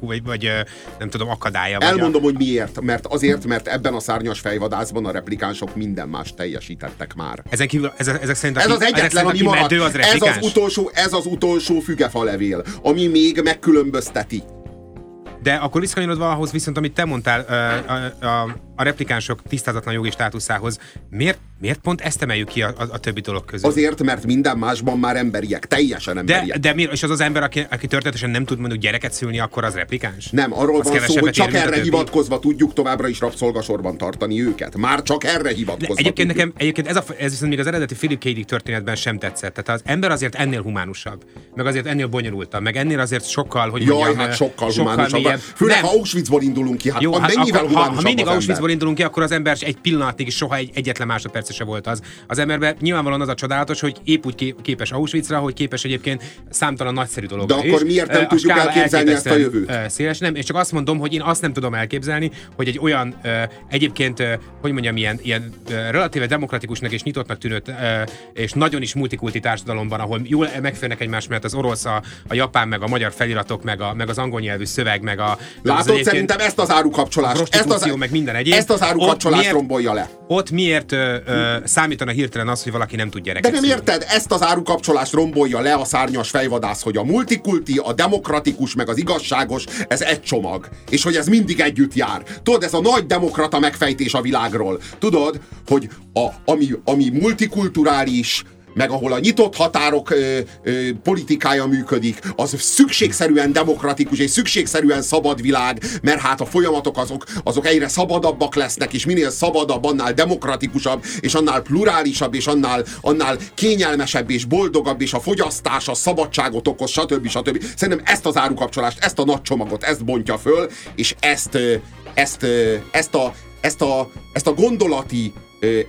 vagy, vagy nem tudom, akadálya? Vagy Elmondom, a... hogy miért. Mert azért, mert ebben a szárnyas fejvadászban a replikánsok minden más teljesítettek már. Ezen kívül, ez, ezek szerint ez az egyetlen, ami marad. Az ez, az utolsó, ez az utolsó fügefa levél, ami még megkülönbözteti de akkor visszakanyarodva ahhoz viszont, amit te mondtál, a, a, a replikánsok tisztázatlan jogi státuszához, miért, miért pont ezt emeljük ki a, a, a többi dolog közül? Azért, mert minden másban már emberiek, teljesen emberiek. De, de miért? És az az ember, aki, aki történetesen nem tud mondjuk gyereket szülni, akkor az replikáns? Nem, arról az van szó, hogy csak erre hivatkozva tudjuk továbbra is rabszolgasorban tartani őket. Már csak erre hivatkozva de egyébként tudjuk. nekem, egyébként ez, a, ez viszont még az eredeti Philip K. Dick történetben sem tetszett. Tehát az ember azért ennél humánusabb, meg azért ennél bonyolultabb, meg ennél azért sokkal, hogy Jaj, mondjam, hát sokkal, sokkal humánusabb. Főleg, ha Auschwitzból indulunk ki, hát Jó, hát mennyivel akkor, ha, ha mindig Auschwitzból indulunk ki, akkor az ember egy pillanatig is soha egy, egyetlen másodperce se volt az. Az emberben nyilvánvalóan az a csodálatos, hogy épp úgy képes Auschwitzra, hogy képes egyébként számtalan nagyszerű dolog. De akkor miért nem tudjuk elképzelni ezt a jövőt? Széles, nem, és csak azt mondom, hogy én azt nem tudom elképzelni, hogy egy olyan egyébként, hogy mondjam, ilyen, ilyen relatíve demokratikusnak és nyitottnak tűnő, és nagyon is multikulti társadalomban, ahol jól megférnek egymás mert az orosz, a, a japán, meg a magyar feliratok, meg, a, meg az angol nyelvű szöveg, meg a, Látod, egyébként... szerintem ezt az árukapcsolást, ezt az, meg minden egyéb. Ezt az árukapcsolást rombolja le. Ott miért ö, ö, számítana hirtelen az, hogy valaki nem tud gyereket De nem érted, ezt az árukapcsolást rombolja le a szárnyas fejvadász, hogy a multikulti, a demokratikus, meg az igazságos, ez egy csomag. És hogy ez mindig együtt jár. Tudod, ez a nagy demokrata megfejtés a világról. Tudod, hogy a, ami, ami multikulturális, meg ahol a nyitott határok ö, ö, politikája működik, az szükségszerűen demokratikus és szükségszerűen szabad világ, mert hát a folyamatok azok, azok egyre szabadabbak lesznek, és minél szabadabb, annál demokratikusabb, és annál plurálisabb, és annál, annál kényelmesebb, és boldogabb, és a fogyasztás, a szabadságot okoz, stb. stb. Szerintem ezt az árukapcsolást, ezt a nagy csomagot, ezt bontja föl, és ezt, ezt, ezt, a, ezt, a, ezt a gondolati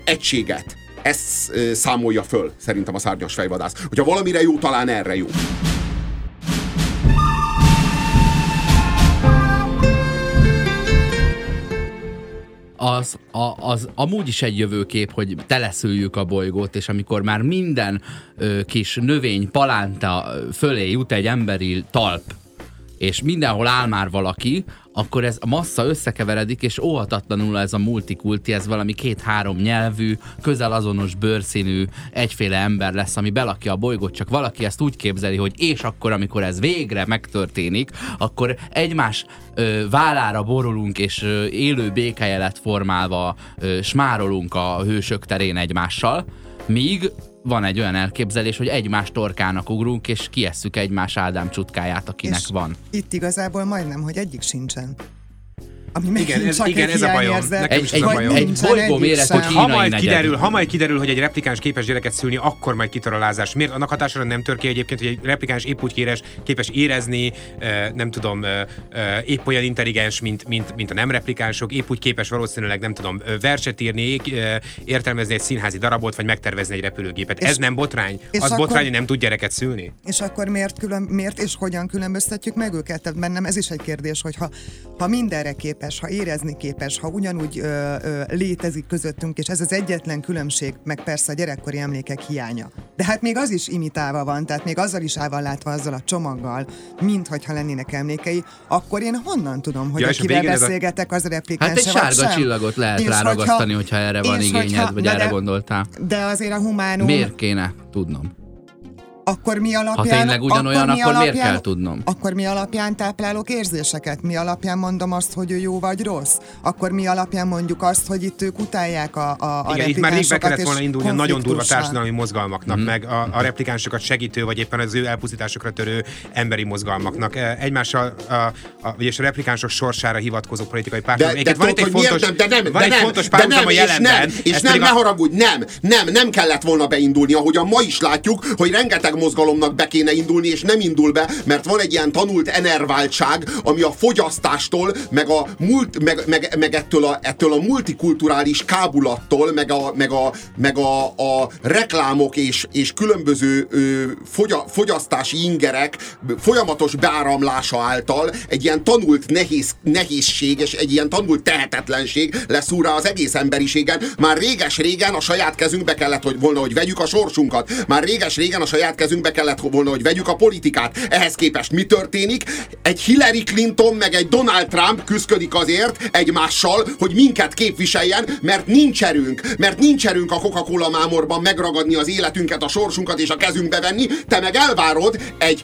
egységet, ezt számolja föl szerintem a szárnyas fejvadász. Hogyha valamire jó, talán erre jó. az, a, az amúgy is egy jövőkép, hogy teleszüljük a bolygót, és amikor már minden ö, kis növény, palánta fölé jut egy emberi talp, és mindenhol áll már valaki, akkor ez a massza összekeveredik, és óhatatlanul ez a multikulti, ez valami két-három nyelvű, közel azonos bőrszínű, egyféle ember lesz, ami belakja a bolygót, csak valaki ezt úgy képzeli, hogy és akkor, amikor ez végre megtörténik, akkor egymás ö, vállára borulunk, és ö, élő békejelet formálva ö, smárolunk a hősök terén egymással, míg van egy olyan elképzelés, hogy egymás torkának ugrunk, és kiesszük egymás Ádám csutkáját, akinek és van. Itt igazából majdnem, hogy egyik sincsen. Ami igen, ez, igen, ez a bajom. Nekem egy, is egy, a bajom. Egy bolygó méretű hogy ha majd, kiderül, ha majd kiderül, hogy egy replikáns képes gyereket szülni, akkor majd kitar a lázás. Miért annak hatására nem tör ki egyébként, hogy egy replikáns épp úgy kéres, képes érezni, nem tudom, épp olyan intelligens, mint, mint, mint a nem replikánsok, épp úgy képes valószínűleg, nem tudom, verset írni, értelmezni egy színházi darabot, vagy megtervezni egy repülőgépet. És, Ez nem botrány. És az akkor, botrány, hogy nem tud gyereket szülni. És akkor miért, külön, miért és hogyan különböztetjük meg őket? Tehát bennem ez is egy kérdés, hogy ha, ha mindenre kép képes, ha érezni képes, ha ugyanúgy ö, ö, létezik közöttünk, és ez az egyetlen különbség, meg persze a gyerekkori emlékek hiánya. De hát még az is imitálva van, tehát még azzal is állva látva azzal a csomaggal, mint hogyha lennének emlékei, akkor én honnan tudom, hogy ja, akivel beszélgetek, az replikáns Hát egy sárga csillagot lehet és ráragasztani, hogyha, hogyha erre van igényed, hogyha, vagy erre de, gondoltál. De azért a humánum... Miért kéne tudnom? Akkor mi alapján... Ha tényleg ugyanolyan, akkor, akkor alapján, miért kell tudnom? Akkor mi alapján táplálok érzéseket? Mi alapján mondom azt, hogy ő jó vagy rossz? Akkor mi alapján mondjuk azt, hogy itt ők utálják a, a, a Igen, itt már rég be kellett volna indulni a nagyon durva társadalmi mozgalmaknak, mm. meg a, a replikánsokat segítő, vagy éppen az ő elpusztításokra törő emberi mozgalmaknak. E, egymással, a, a, vagyis a replikánsok sorsára hivatkozó politikai pártok. De, de, van itt egy fontos, nem, de nem, van egy nem, fontos párhuzam a jelenben. És nem, és nem, ne haragudj, nem, nem, nem kellett volna beindulni, ahogyan ma is látjuk, hogy rengeteg mozgalomnak be kéne indulni, és nem indul be, mert van egy ilyen tanult enerváltság, ami a fogyasztástól, meg, a mult, meg, meg, meg ettől, a, ettől a multikulturális kábulattól, meg a, meg a, meg a, a reklámok és, és különböző ö, fogya, fogyasztási ingerek folyamatos beáramlása által egy ilyen tanult nehéz, nehézség és egy ilyen tanult tehetetlenség lesz rá az egész emberiségen. Már réges-régen a saját kezünkbe kellett hogy volna, hogy vegyük a sorsunkat. Már réges-régen a saját kezünkbe kellett volna, hogy vegyük a politikát. Ehhez képest mi történik? Egy Hillary Clinton meg egy Donald Trump küzdik azért egymással, hogy minket képviseljen, mert nincs erőnk, mert nincs erőnk a Coca-Cola mámorban megragadni az életünket, a sorsunkat és a kezünkbe venni, te meg elvárod egy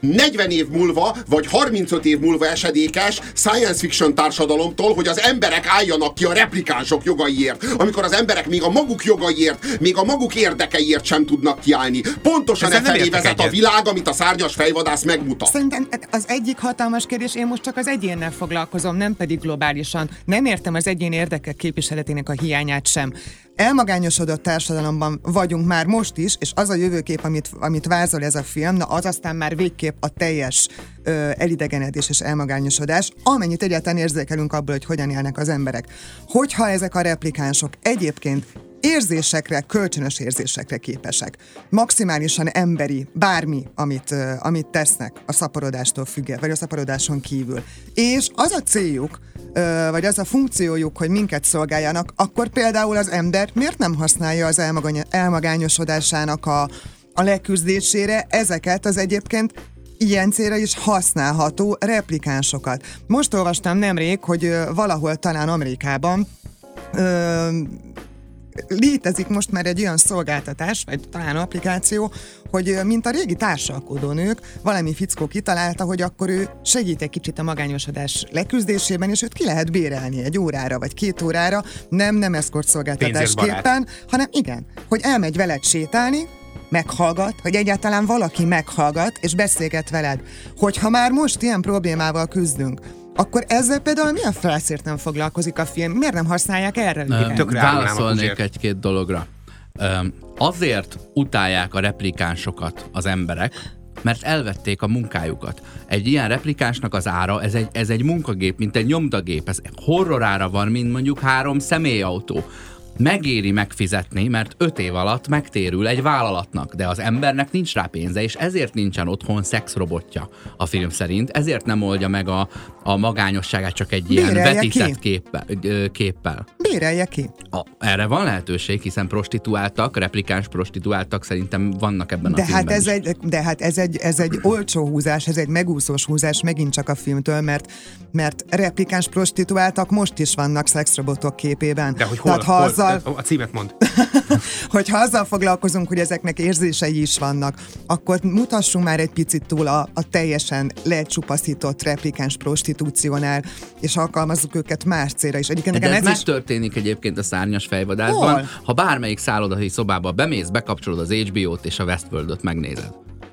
40 év múlva, vagy 35 év múlva esedékes science fiction társadalomtól, hogy az emberek álljanak ki a replikánsok jogaiért, amikor az emberek még a maguk jogaiért, még a maguk érdekeiért sem tudnak kiállni. Pontosan e felé vezet egyet. a világ, amit a szárnyas fejvadász megmutat. Szerintem az egyik hatalmas kérdés, én most csak az egyénnel foglalkozom, nem pedig globálisan. Nem értem az egyén érdekek képviseletének a hiányát sem elmagányosodott társadalomban vagyunk már most is, és az a jövőkép, amit, amit vázol ez a film, na az aztán már végképp a teljes ö, elidegenedés és elmagányosodás, amennyit egyáltalán érzékelünk abból, hogy hogyan élnek az emberek. Hogyha ezek a replikánsok egyébként érzésekre, kölcsönös érzésekre képesek. Maximálisan emberi, bármi, amit, amit tesznek a szaporodástól függ, vagy a szaporodáson kívül. És az a céljuk, vagy az a funkciójuk, hogy minket szolgáljanak, akkor például az ember miért nem használja az elmagányosodásának a, a leküzdésére ezeket az egyébként ilyen célra is használható replikánsokat. Most olvastam nemrég, hogy valahol talán Amerikában létezik most már egy olyan szolgáltatás, vagy talán applikáció, hogy mint a régi társalkodónők, valami fickó kitalálta, hogy akkor ő segít egy kicsit a magányosodás leküzdésében, és őt ki lehet bérelni egy órára, vagy két órára, nem, nem eszkort szolgáltatásképpen, hanem igen, hogy elmegy veled sétálni, meghallgat, hogy egyáltalán valaki meghallgat, és beszélget veled. Hogyha már most ilyen problémával küzdünk, akkor ezzel például mi a felszért nem foglalkozik a film? Miért nem használják erre? Um, válaszolnék egy-két dologra. Azért utálják a replikánsokat az emberek, mert elvették a munkájukat. Egy ilyen replikánsnak az ára, ez egy, ez egy munkagép, mint egy nyomdagép, ez horrorára van, mint mondjuk három személyautó megéri megfizetni, mert öt év alatt megtérül egy vállalatnak, de az embernek nincs rá pénze, és ezért nincsen otthon szexrobotja a film szerint, ezért nem oldja meg a, a magányosságát csak egy ilyen vetített képpel. képpel. Bérelje ki. A, erre van lehetőség, hiszen prostituáltak, replikáns prostituáltak szerintem vannak ebben de a filmben hát ez egy, De hát ez egy, ez egy olcsó húzás, ez egy megúszós húzás megint csak a filmtől, mert, mert replikáns prostituáltak most is vannak szexrobotok képében. De hogy hol, Tehát, ha hol, azzal, azzal... A címet mond. hogyha azzal foglalkozunk, hogy ezeknek érzései is vannak, akkor mutassunk már egy picit túl a, a teljesen lecsupaszított replikáns prostitúciónál, és alkalmazzuk őket más célra is. Egyébként De ez, ez megtörténik is... egyébként a szárnyas fejvadászban. Hol? Ha bármelyik szállodai szobába bemész, bekapcsolod az HBO-t és a Westworld-ot megnézed.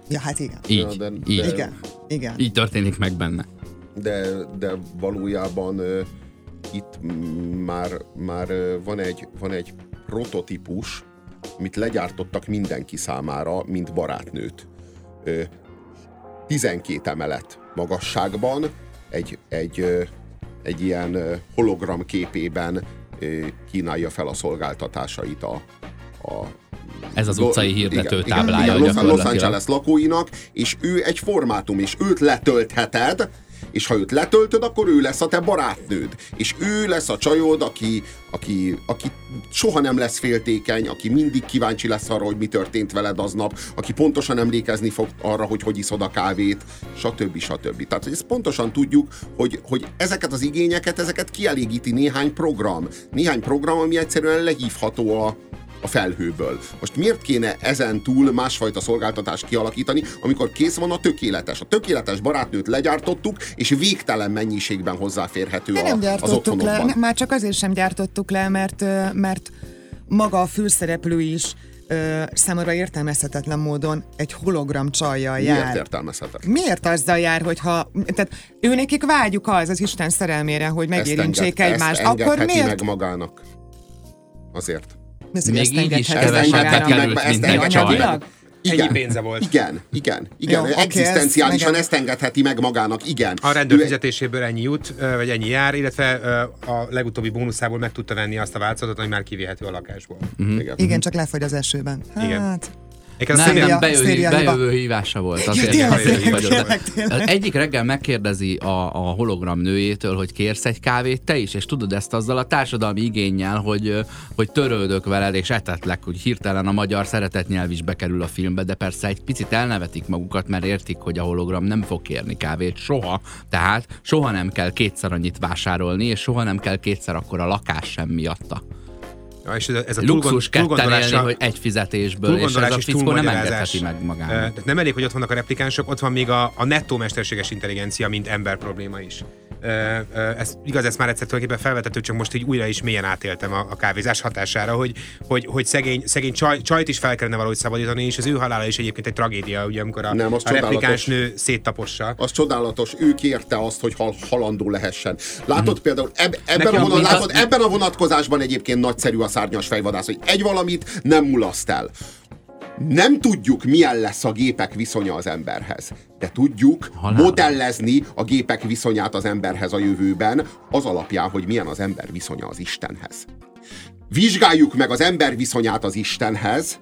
Ja, hát igen. Így, ja, de, így. De, igen, igen. Így történik meg benne. De, de valójában itt már, már van, egy, van egy prototípus, amit legyártottak mindenki számára, mint barátnőt. 12 emelet magasságban, egy, egy, egy ilyen hologram képében kínálja fel a szolgáltatásait a, a ez az utcai hirdető igen, táblája igen, igen, Los Angeles lakóinak, és ő egy formátum, és őt letöltheted, és ha őt letöltöd, akkor ő lesz a te barátnőd. És ő lesz a csajod, aki, aki, aki soha nem lesz féltékeny, aki mindig kíváncsi lesz arra, hogy mi történt veled aznap, aki pontosan emlékezni fog arra, hogy hogy iszod a kávét, stb. stb. Tehát ezt pontosan tudjuk, hogy, hogy ezeket az igényeket, ezeket kielégíti néhány program. Néhány program, ami egyszerűen lehívható a, a felhőből. Most miért kéne ezen túl másfajta szolgáltatást kialakítani, amikor kész van a tökéletes? A tökéletes barátnőt legyártottuk, és végtelen mennyiségben hozzáférhető a, nem az otthonokban. Le, már csak azért sem gyártottuk le, mert, mert maga a főszereplő is ö, számomra értelmezhetetlen módon egy hologram csajjal jár. Miért értelmezhetetlen? Miért azzal jár, hogyha... Tehát őnekik vágyuk az az Isten szerelmére, hogy megérintsék egymást. Ezt Akkor miért? meg magának. Azért. Ez Még így is kevesebbet került, mint egy csaj. Igen, Ennyi pénze volt. Igen, igen, igen. Jó, Egzisztenciálisan okay, ezt, ezt engedheti meg magának, igen. A rendőr fizetéséből ennyi jut, vagy ennyi jár, illetve a legutóbbi bónuszából meg tudta venni azt a változatot, ami már kivihető a lakásból. Uh-huh. Igen. igen, csak lefogy az esőben. Hát... Igen. Nem, széria, nem, bejövő, bejövő hívása volt. Azért, ja, tényleg, tényleg, tényleg, tényleg. Egyik reggel megkérdezi a, a hologram nőjétől, hogy kérsz egy kávét te is, és tudod ezt azzal a társadalmi igényel, hogy, hogy törődök veled, és etetlek, hogy hirtelen a magyar szeretetnyelv is bekerül a filmbe, de persze egy picit elnevetik magukat, mert értik, hogy a hologram nem fog kérni kávét soha, tehát soha nem kell kétszer annyit vásárolni, és soha nem kell kétszer akkor a lakás sem miatta. Ja, és ez, ez a Luxus ketten élni, hogy egy fizetésből, és ez a fickó nem engedheti meg magának. Uh, nem elég, hogy ott vannak a replikánsok, ott van még a, a nettó mesterséges intelligencia, mint ember probléma is. Ez, igaz, ezt már egyszer tulajdonképpen felvetető, csak most így újra is mélyen átéltem a, a kávézás hatására, hogy, hogy, hogy szegény, szegény csaj, csajt is fel kellene valahogy szabadítani, és az ő halála is egyébként egy tragédia, ugye, amikor a, nem, a replikáns nő széttapossa. Az csodálatos, ő kérte azt, hogy hal, halandó lehessen. Látod mm-hmm. például eb, ebben, a vonat, látod, ebben a vonatkozásban egyébként nagyszerű a szárnyas fejvadász, hogy egy valamit nem mulaszt el. Nem tudjuk, milyen lesz a gépek viszonya az emberhez, de tudjuk Halál. modellezni a gépek viszonyát az emberhez a jövőben, az alapján, hogy milyen az ember viszonya az Istenhez. Vizsgáljuk meg az ember viszonyát az Istenhez,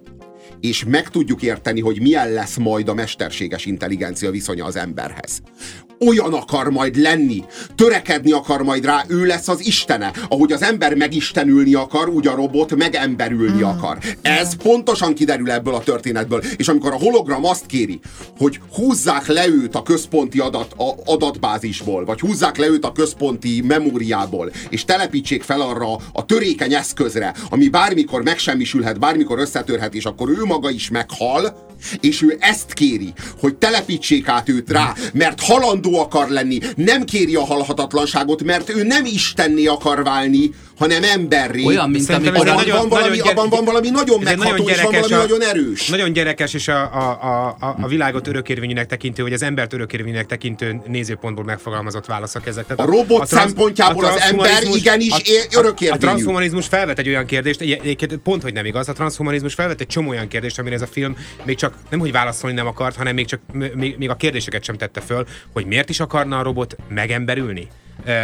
és meg tudjuk érteni, hogy milyen lesz majd a mesterséges intelligencia viszonya az emberhez. Olyan akar majd lenni, törekedni akar majd rá, ő lesz az istene. Ahogy az ember megistenülni akar, úgy a robot megemberülni mm. akar. Ez pontosan kiderül ebből a történetből. És amikor a hologram azt kéri, hogy húzzák le őt a központi adat, a, adatbázisból, vagy húzzák le őt a központi memóriából, és telepítsék fel arra a törékeny eszközre, ami bármikor megsemmisülhet, bármikor összetörhet, és akkor ő maga is meghal, és ő ezt kéri, hogy telepítsék át őt rá, mert halandó akar lenni, nem kéri a halhatatlanságot, mert ő nem istenné akar válni, hanem emberré. Olyan, mint amikor abban, nagyon, van valami, nagyon abban van valami nagyon megható, és van valami a, nagyon erős. Nagyon gyerekes, és a, a, a, a világot örökérvényűnek tekintő, hogy az embert örökérvényűnek tekintő nézőpontból megfogalmazott válaszok ezek. Tehát a robot a transz, szempontjából a az ember igenis örökérvényű. A, a transhumanizmus felvet egy olyan kérdést, egyébként pont, hogy nem igaz, a transhumanizmus felvet egy csomó olyan kérdést, amire ez a film még csak nem, hogy válaszolni nem akart, hanem még csak még, még a kérdéseket sem tette föl, hogy miért is akarna a robot megemberülni?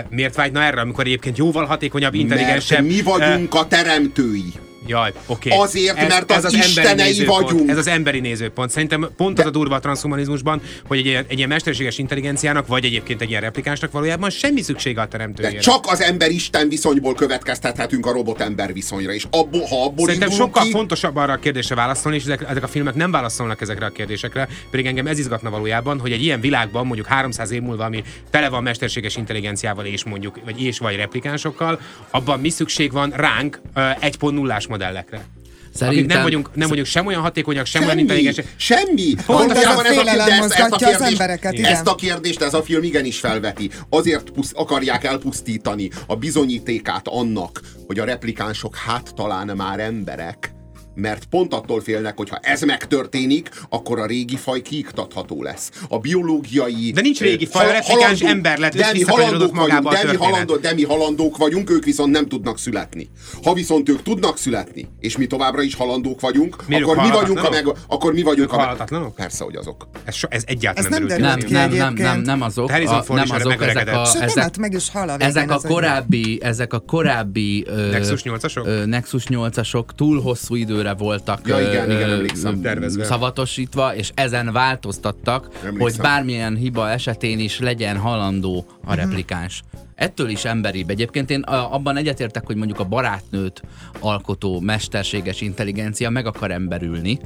Miért vágyna erre, amikor egyébként jóval hatékonyabb, intelligensebb... Mert mi vagyunk a teremtői. Jaj, oké. Okay. Azért, ez, mert ez az, az istenei vagyunk. Ez az emberi nézőpont. Szerintem pont De... az a durva a transhumanizmusban, hogy egy ilyen, egy ilyen mesterséges intelligenciának, vagy egyébként egy ilyen replikánsnak valójában semmi szüksége a teremtőjére. De csak az ember-isten viszonyból következtethetünk a robot-ember viszonyra, és abból, ha abból Szerintem sokkal ki... fontosabb arra a kérdésre válaszolni, és ezek, ezek a filmek nem válaszolnak ezekre a kérdésekre, pedig engem ez izgatna valójában, hogy egy ilyen világban mondjuk 300 év múlva, ami tele van mesterséges intelligenciával és mondjuk, vagy és vagy replikánsokkal, abban mi szükség van ránk 1.0-ás modellekre. Szerintem... Akik nem vagyunk, nem vagyunk sem olyan hatékonyak, sem semmi, olyan intelligensek. Semmi! Pont ez a félelem mozgatja az embereket, igen. Ezt a kérdést ez a film igenis felveti. Azért pusz, akarják elpusztítani a bizonyítékát annak, hogy a replikánsok hát talán már emberek, mert pont attól félnek, hogy ha ez megtörténik, akkor a régi faj kiiktatható lesz. A biológiai... De nincs régi faj, a replikáns ember lett, de mi halandók vagyunk, de mi, halandó, de mi halandók vagyunk, ők viszont nem tudnak születni. Ha viszont ők tudnak születni, és mi továbbra is halandók vagyunk, akkor mi vagyunk a meg... Akkor mi vagyunk a meg... Persze, hogy azok. Ez, so, ez egyáltalán ez nem, nem, nem, nem, nem, nem azok. A, nem azok, ezek a, ezek, meg is hal a ezek a korábbi, ezek a korábbi Nexus 8-asok? Nexus 8-asok túl hosszú időre időre voltak ja, igen, igen, tervezve. szavatosítva, és ezen változtattak, emlékszem. hogy bármilyen hiba esetén is legyen halandó a mhm. replikáns. Ettől is emberibb. Egyébként én abban egyetértek, hogy mondjuk a barátnőt alkotó mesterséges intelligencia meg akar emberülni,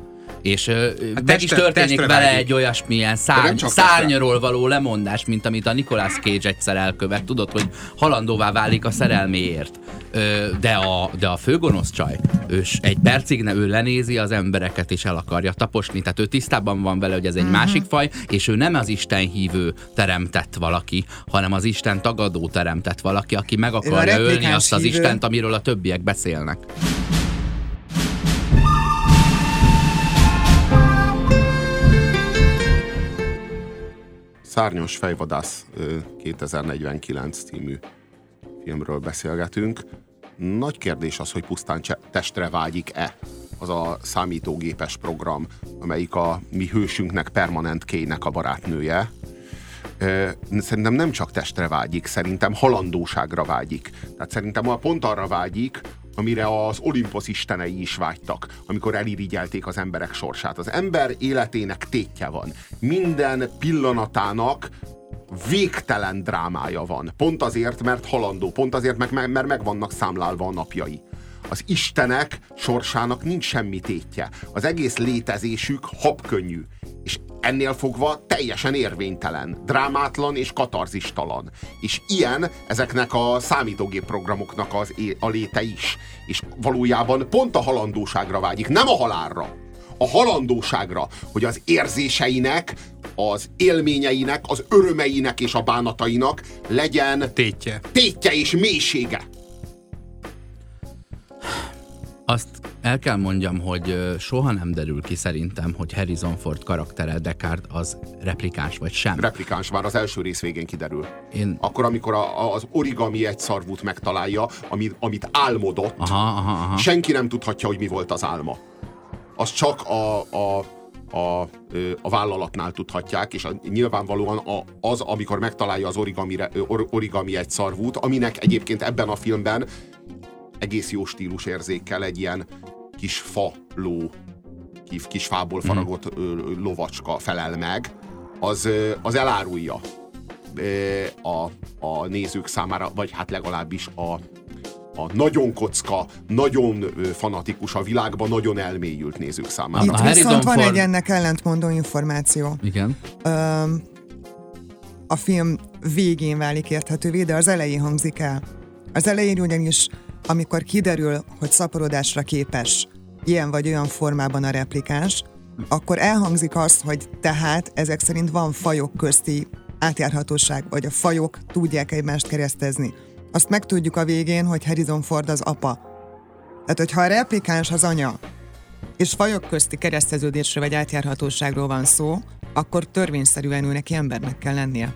és hát meg is történik vele egy olyasmilyen szárny, szárnyról való lemondás, mint amit a Nicolas Cage egyszer elkövet. Tudod, hogy halandóvá válik a szerelméért. de, a, de a főgonosz csaj, ő egy percig ne, ő lenézi az embereket, és el akarja taposni. Tehát ő tisztában van vele, hogy ez egy uh-huh. másik faj, és ő nem az Isten hívő teremtett valaki, hanem az Isten tagadó teremtett valaki, aki meg akarja ölni azt az hívő... Istent, amiről a többiek beszélnek. Szárnyos fejvadász 2049 című filmről beszélgetünk. Nagy kérdés az, hogy pusztán testre vágyik-e az a számítógépes program, amelyik a mi hősünknek, permanent kének a barátnője. Szerintem nem csak testre vágyik, szerintem halandóságra vágyik. Tehát szerintem pont arra vágyik, amire az Olimposz istenei is vágytak, amikor elirigyelték az emberek sorsát. Az ember életének tétje van. Minden pillanatának végtelen drámája van. Pont azért, mert halandó, pont azért, mert, mert meg vannak számlálva a napjai. Az istenek sorsának nincs semmi tétje. Az egész létezésük habkönnyű. És ennél fogva teljesen érvénytelen, drámátlan és katarzistalan. És ilyen ezeknek a számítógép programoknak az a léte is. És valójában pont a halandóságra vágyik, nem a halálra. A halandóságra, hogy az érzéseinek, az élményeinek, az örömeinek és a bánatainak legyen tétje, tétje és mélysége. Azt el kell mondjam, hogy soha nem derül ki szerintem, hogy Harrison Ford karaktere Descartes az replikáns vagy sem. Replikáns már az első rész végén kiderül. Én... Akkor, amikor a, az origami egy szarvút megtalálja, amit, amit álmodott, aha, aha, aha. senki nem tudhatja, hogy mi volt az álma. Az csak a, a a, a vállalatnál tudhatják, és a, nyilvánvalóan a, az, amikor megtalálja az origami, or, origami egy szarvút, aminek egyébként ebben a filmben egész jó stílus érzékkel egy ilyen kis fa ló, kis fából mhm. faragott mm. lovacska felel meg, az, az elárulja, a, a nézők számára, vagy hát legalábbis a, a nagyon kocka, nagyon fanatikus a világban, nagyon elmélyült nézők számára. Itt a viszont van egy ennek ellentmondó információ. Igen. Öm, a film végén válik érthetővé, de az elején hangzik el. Az elején ugyanis, amikor kiderül, hogy szaporodásra képes ilyen vagy olyan formában a replikáns, akkor elhangzik az, hogy tehát ezek szerint van fajok közti átjárhatóság, vagy a fajok tudják egymást keresztezni. Azt megtudjuk a végén, hogy Harrison Ford az apa. Tehát, hogyha a replikáns az anya, és fajok közti kereszteződésről vagy átjárhatóságról van szó, akkor törvényszerűen ő neki embernek kell lennie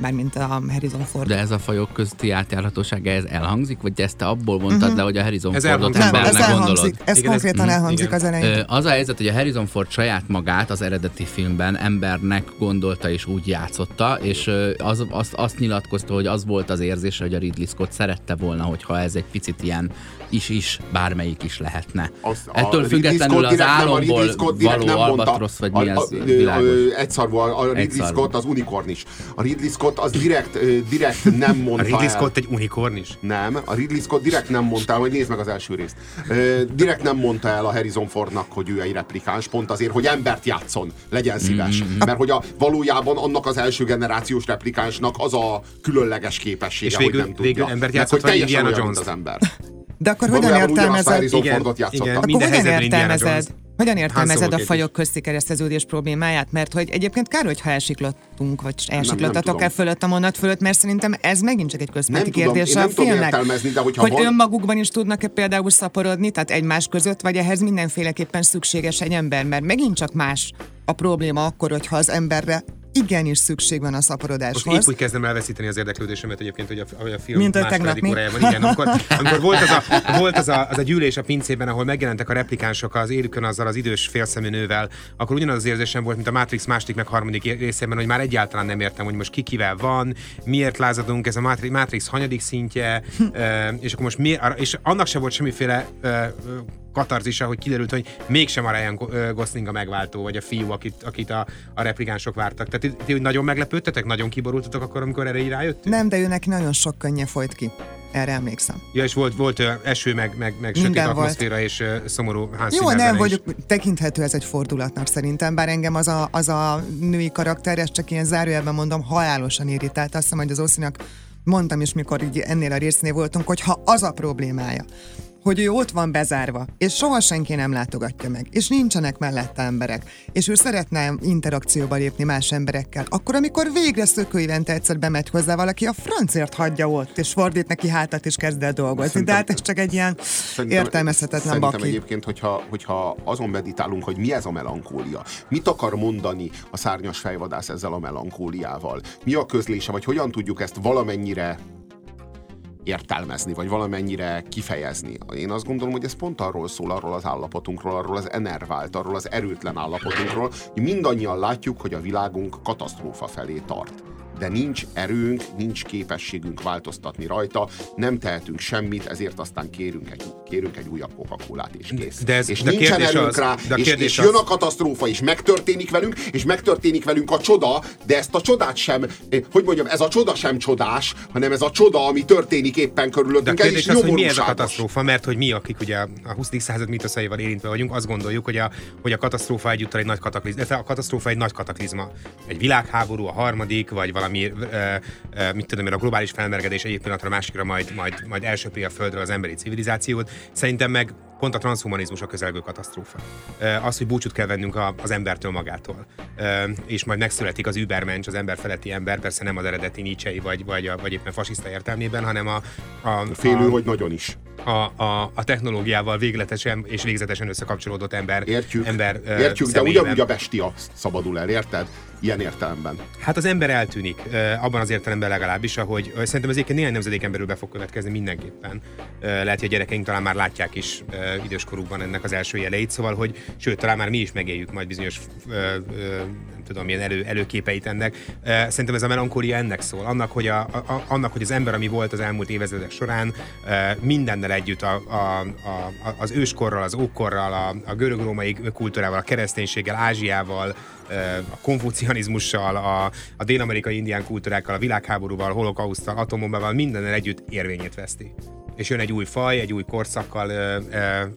mármint a Harrison Ford. De ez a fajok közti átjárhatóság, ez elhangzik, vagy ezt te abból mondtad uh-huh. le, hogy a Harrison ez Fordot nem, ez elhangzik, gondolod? Ez igen, konkrétan ez, elhangzik igen. az elején. Az a helyzet, hogy a Harrison Ford saját magát az eredeti filmben embernek gondolta és úgy játszotta, és az, azt, azt nyilatkozta, hogy az volt az érzése, hogy a Ridley Scott szerette volna, hogyha ez egy picit ilyen is-is, bármelyik is lehetne. Az, Ettől függetlenül az álomból való albatrosz, vagy mi ez Egyszarvú, a Ridley Scott az unikornis. A Ridley Scott az direkt, direkt nem mondta A Ridley Scott egy unikornis? Nem, a Ridley Scott direkt nem mondta el, hogy nézd meg az első részt. Direkt nem mondta el a Harrison Fordnak, hogy ő egy replikáns, pont azért, hogy embert játszon, legyen szíves. Mm-hmm. Mert hogy a, valójában annak az első generációs replikánsnak az a különleges képessége, és végül, hogy nem tudja. Végül embert játszott, hogy teljesen olyan, Jones. az ember. De akkor hogyan értelmezed? Igen, igen, akkor hogyan értelmezed? Hogyan értelmezed a fajok közti kereszteződés problémáját? Mert hogy egyébként kár, hogyha elsiklottunk, vagy elsiklottatok el fölött a mondat fölött, mert szerintem ez megint csak egy központi kérdés a filmnek. De hogy van... önmagukban is tudnak-e például szaporodni, tehát egymás között, vagy ehhez mindenféleképpen szükséges egy ember, mert megint csak más a probléma akkor, hogyha az emberre igenis szükség van a szaporodáshoz. Most így úgy kezdem elveszíteni az érdeklődésemet egyébként, hogy a, a film Mint a második órájában. Igen, amikor, amikor volt, az a, volt az, a, az a gyűlés a pincében, ahol megjelentek a replikánsok az élükön azzal az idős félszemű nővel, akkor ugyanaz az érzésem volt, mint a Matrix második meg harmadik részében, hogy már egyáltalán nem értem, hogy most ki kivel van, miért lázadunk, ez a Matrix, hanyadik szintje, és akkor most mi, és annak sem volt semmiféle katarzisa, hogy kiderült, hogy mégsem a Ryan Gosling a megváltó, vagy a fiú, akit, akit a, a replikánsok vártak. Tehát ti, ti nagyon meglepődtetek, nagyon kiborultatok akkor, amikor erre rájöttünk? Nem, de ő neki nagyon sok könnye folyt ki. Erre emlékszem. Ja, és volt, volt eső, meg, meg, meg sötét atmoszféra, volt. és szomorú Hans Jó, nem vagyok, tekinthető ez egy fordulatnak szerintem, bár engem az a, az a női karakter, ezt csak ilyen zárójelben mondom, halálosan irritált. Azt hiszem, hogy az Oszinak mondtam is, mikor így ennél a résznél voltunk, hogy ha az a problémája, hogy ő ott van bezárva, és soha senki nem látogatja meg, és nincsenek mellette emberek, és ő szeretne interakcióba lépni más emberekkel, akkor amikor végre szökőivente egyszer bemegy hozzá valaki, a francért hagyja ott, és fordít neki hátat, és kezd el dolgozni. Szerintem, De hát ez csak egy ilyen szerintem, értelmezhetetlen szerintem baki. egyébként, hogyha, hogyha azon meditálunk, hogy mi ez a melankólia, mit akar mondani a szárnyas fejvadász ezzel a melankóliával, mi a közlése, vagy hogyan tudjuk ezt valamennyire értelmezni, vagy valamennyire kifejezni. Én azt gondolom, hogy ez pont arról szól, arról az állapotunkról, arról az enervált, arról az erőtlen állapotunkról, hogy mindannyian látjuk, hogy a világunk katasztrófa felé tart de nincs erőnk, nincs képességünk változtatni rajta, nem tehetünk semmit, ezért aztán kérünk egy, kérünk egy újabb coca és kész. De ez, és de nincsen erőnk az, rá, de és, és jön a katasztrófa, és megtörténik velünk, és megtörténik velünk a csoda, de ezt a csodát sem, hogy mondjam, ez a csoda sem csodás, hanem ez a csoda, ami történik éppen körülöttünk. De a kérdés az, hogy mi ez a katasztrófa, mert hogy mi, akik ugye a 20. század mítoszaival érintve vagyunk, azt gondoljuk, hogy a, hogy a katasztrófa egyúttal egy nagy kataklizma, a katasztrófa egy nagy kataklizma. Egy világháború, a harmadik, vagy valami valami, uh, uh, mit tudom én, a globális felmelegedés egyik pillanatra a másikra majd, majd, majd elsöpri a földről az emberi civilizációt. Szerintem meg pont a transhumanizmus a közelgő katasztrófa. Az, hogy búcsút kell vennünk az embertől magától. És majd megszületik az übermensch, az ember feletti ember, persze nem az eredeti Nietzsche vagy, vagy, a, vagy éppen fasiszta értelmében, hanem a... a Félő, a, hogy nagyon is. A, a, a technológiával végletesen és végzetesen összekapcsolódott ember. Értjük, ember, értjük de ugyanúgy a bestia szabadul el, érted? Ilyen értelemben. Hát az ember eltűnik, abban az értelemben legalábbis, ahogy szerintem az egyébként néhány nemzedék emberül be fog következni mindenképpen. Lehet, hogy a gyerekeink talán már látják is időskorukban ennek az első jeleit, szóval, hogy sőt, talán már mi is megéljük majd bizonyos nem tudom, milyen elő, előképeit ennek. Szerintem ez a melankólia ennek szól, annak, hogy, a, a, annak, hogy az ember, ami volt az elmúlt évezredek során, mindennel együtt a, a, a, az őskorral, az ókorral, a, a görög-római kultúrával, a kereszténységgel, Ázsiával, a konfucianizmussal, a, a dél-amerikai indián kultúrákkal, a világháborúval, holokausztal, atombombával, mindennel együtt érvényét veszti és jön egy új faj, egy új korszakkal,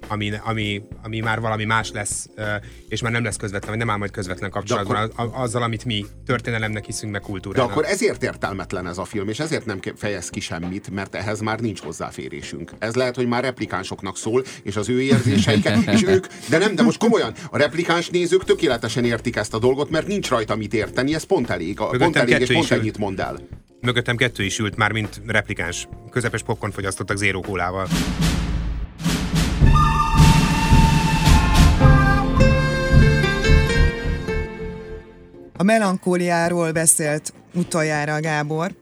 ami, ami, ami már valami más lesz, és már nem lesz közvetlen, vagy nem áll majd közvetlen kapcsolatban akkor, azzal, amit mi történelemnek hiszünk, meg kultúrának. De akkor ezért értelmetlen ez a film, és ezért nem fejez ki semmit, mert ehhez már nincs hozzáférésünk. Ez lehet, hogy már replikánsoknak szól, és az ő érzéseiket, és ők, de nem, de most komolyan, a replikáns nézők tökéletesen értik ezt a dolgot, mert nincs rajta mit érteni, ez pont elég, pont elég, és pont ennyit mond el. Mögöttem kettő is ült már, mint replikáns. Közepes popcorn fogyasztottak zéró kólával. A melankóliáról beszélt utoljára Gábor,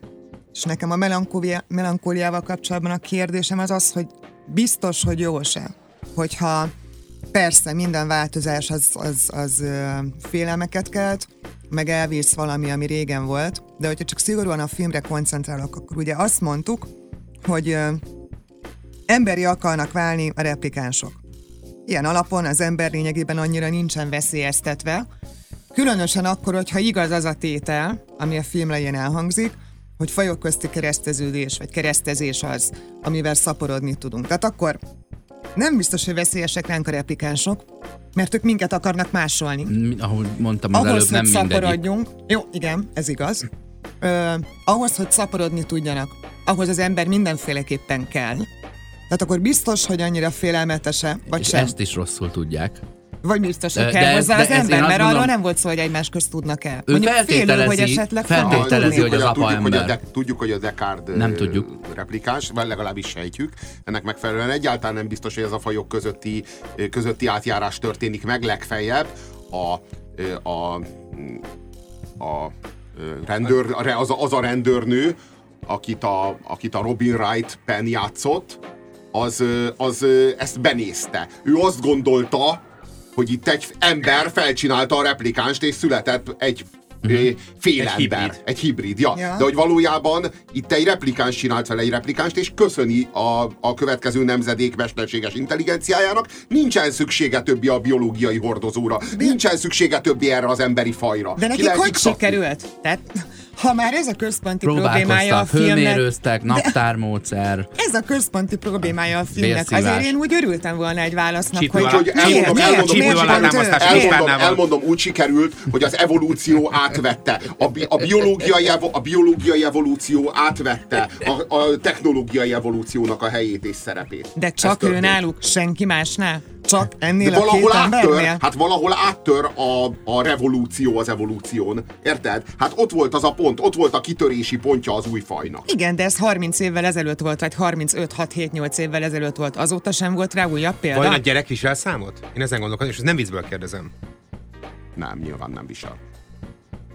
és nekem a melankólia, melankóliával kapcsolatban a kérdésem az az, hogy biztos, hogy jó se, hogyha persze minden változás az, az, az félelmeket kelt, meg elvész valami, ami régen volt, de hogyha csak szigorúan a filmre koncentrálok, akkor ugye azt mondtuk, hogy ö, emberi akarnak válni a replikánsok. Ilyen alapon az ember lényegében annyira nincsen veszélyeztetve, különösen akkor, hogyha igaz az a tétel, ami a film elején elhangzik, hogy fajok közti kereszteződés, vagy keresztezés az, amivel szaporodni tudunk. Tehát akkor nem biztos, hogy veszélyesek ránk a replikánsok, mert ők minket akarnak másolni. Ahogy mondtam, az ahhoz, előbb nem szaporodjunk. Jó, igen, ez igaz. Ö, ahhoz, hogy szaporodni tudjanak, ahhoz az ember mindenféleképpen kell. Tehát akkor biztos, hogy annyira félelmetese, vagy És sem. ezt is rosszul tudják. Vagy biztos, hogy kell de, hozzá de az ember, mert arról nem volt szó, hogy egymás közt tudnak el. Ő Mondjuk félő, hogy esetleg feltételezi, hogy az apa tudjuk, ember. Hogy a de, tudjuk, hogy a Descartes nem tudjuk. replikáns, vagy legalábbis sejtjük. Ennek megfelelően egyáltalán nem biztos, hogy ez a fajok közötti, közötti átjárás történik meg legfeljebb. A, a, a rendőr, az, a, az a rendőrnő, akit a, akit a Robin Wright Penn játszott, az, az ezt benézte. Ő azt gondolta, hogy itt egy ember felcsinálta a replikánst, és született egy uh-huh. fél egy ember. Hibrid. Egy hibrid, ja. ja. De hogy valójában itt egy replikáns csinált fel egy replikánst, és köszöni a, a következő nemzedék mesterséges intelligenciájának. Nincsen szüksége többi a biológiai hordozóra. De... Nincsen szüksége többi erre az emberi fajra. De nekik hogy sikerült? Tehát ha már ez a központi problémája a filmnek... naptármódszer. Ez a központi problémája a filmnek. Azért én úgy örültem volna egy válasznak, Csípő hogy, hogy elmondom, elmondom, elmondom, elmondom, elmondom, úgy sikerült, hogy az evolúció átvette. A, bi, a, biológiai, a biológiai evolúció átvette a, a technológiai evolúciónak a helyét és szerepét. De csak ő náluk, senki másnál? Csak ennél De valahol a két áttör, Hát valahol áttör a, a revolúció az evolúción. Érted? Hát ott volt az a pont, ott volt a kitörési pontja az új fajnak. Igen, de ez 30 évvel ezelőtt volt, vagy 35-6-7-8 évvel ezelőtt volt. Azóta sem volt rá újabb példa. Vajon a gyerek visel számot? Én ezen gondolkodom, és ez nem viccből kérdezem. Nem, nyilván nem visel.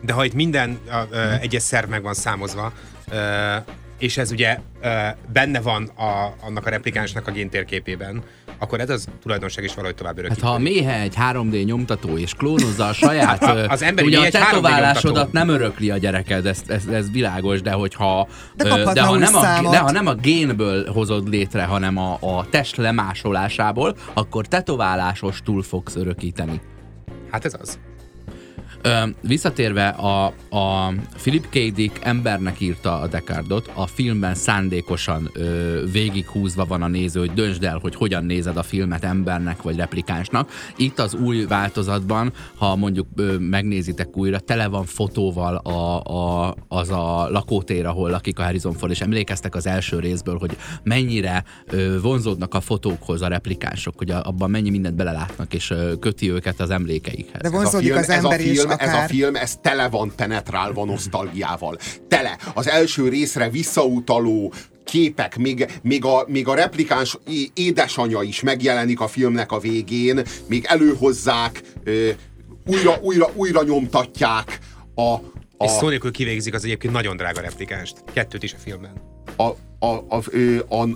De ha itt minden a, egyes szerv meg van számozva, és ez ugye benne van a, annak a replikánsnak a géntérképében, akkor ez az tulajdonság is valahogy tovább örökít. Hát ha a méhe egy 3D nyomtató és klónozza a saját, az ember ugye a tetoválásodat nem örökli a gyereked, ez, ez, ez világos, de hogyha de, de, ha nem a, de ha nem a génből hozod létre, hanem a, a test lemásolásából, akkor tetoválásos túl fogsz örökíteni. Hát ez az. Ö, visszatérve, a, a Philip K. Dick embernek írta a Descartot, a filmben szándékosan ö, végighúzva van a néző, hogy döntsd el, hogy hogyan nézed a filmet embernek vagy replikánsnak. Itt az új változatban, ha mondjuk ö, megnézitek újra, tele van fotóval a, a, az a lakótér, ahol lakik a Harrison Ford, és emlékeztek az első részből, hogy mennyire ö, vonzódnak a fotókhoz a replikánsok, hogy a, abban mennyi mindent belelátnak, és ö, köti őket az emlékeikhez. De vonzódik az ember is film, akár... ez a film, ez tele van penetrálva nosztalgiával. Tele. Az első részre visszautaló képek, még, még, a, még a replikáns édesanyja is megjelenik a filmnek a végén, még előhozzák, ö, újra, újra, újra nyomtatják a, a... És szó nélkül kivégzik az egyébként nagyon drága replikánst. Kettőt is a filmben. A, a, a, a, a,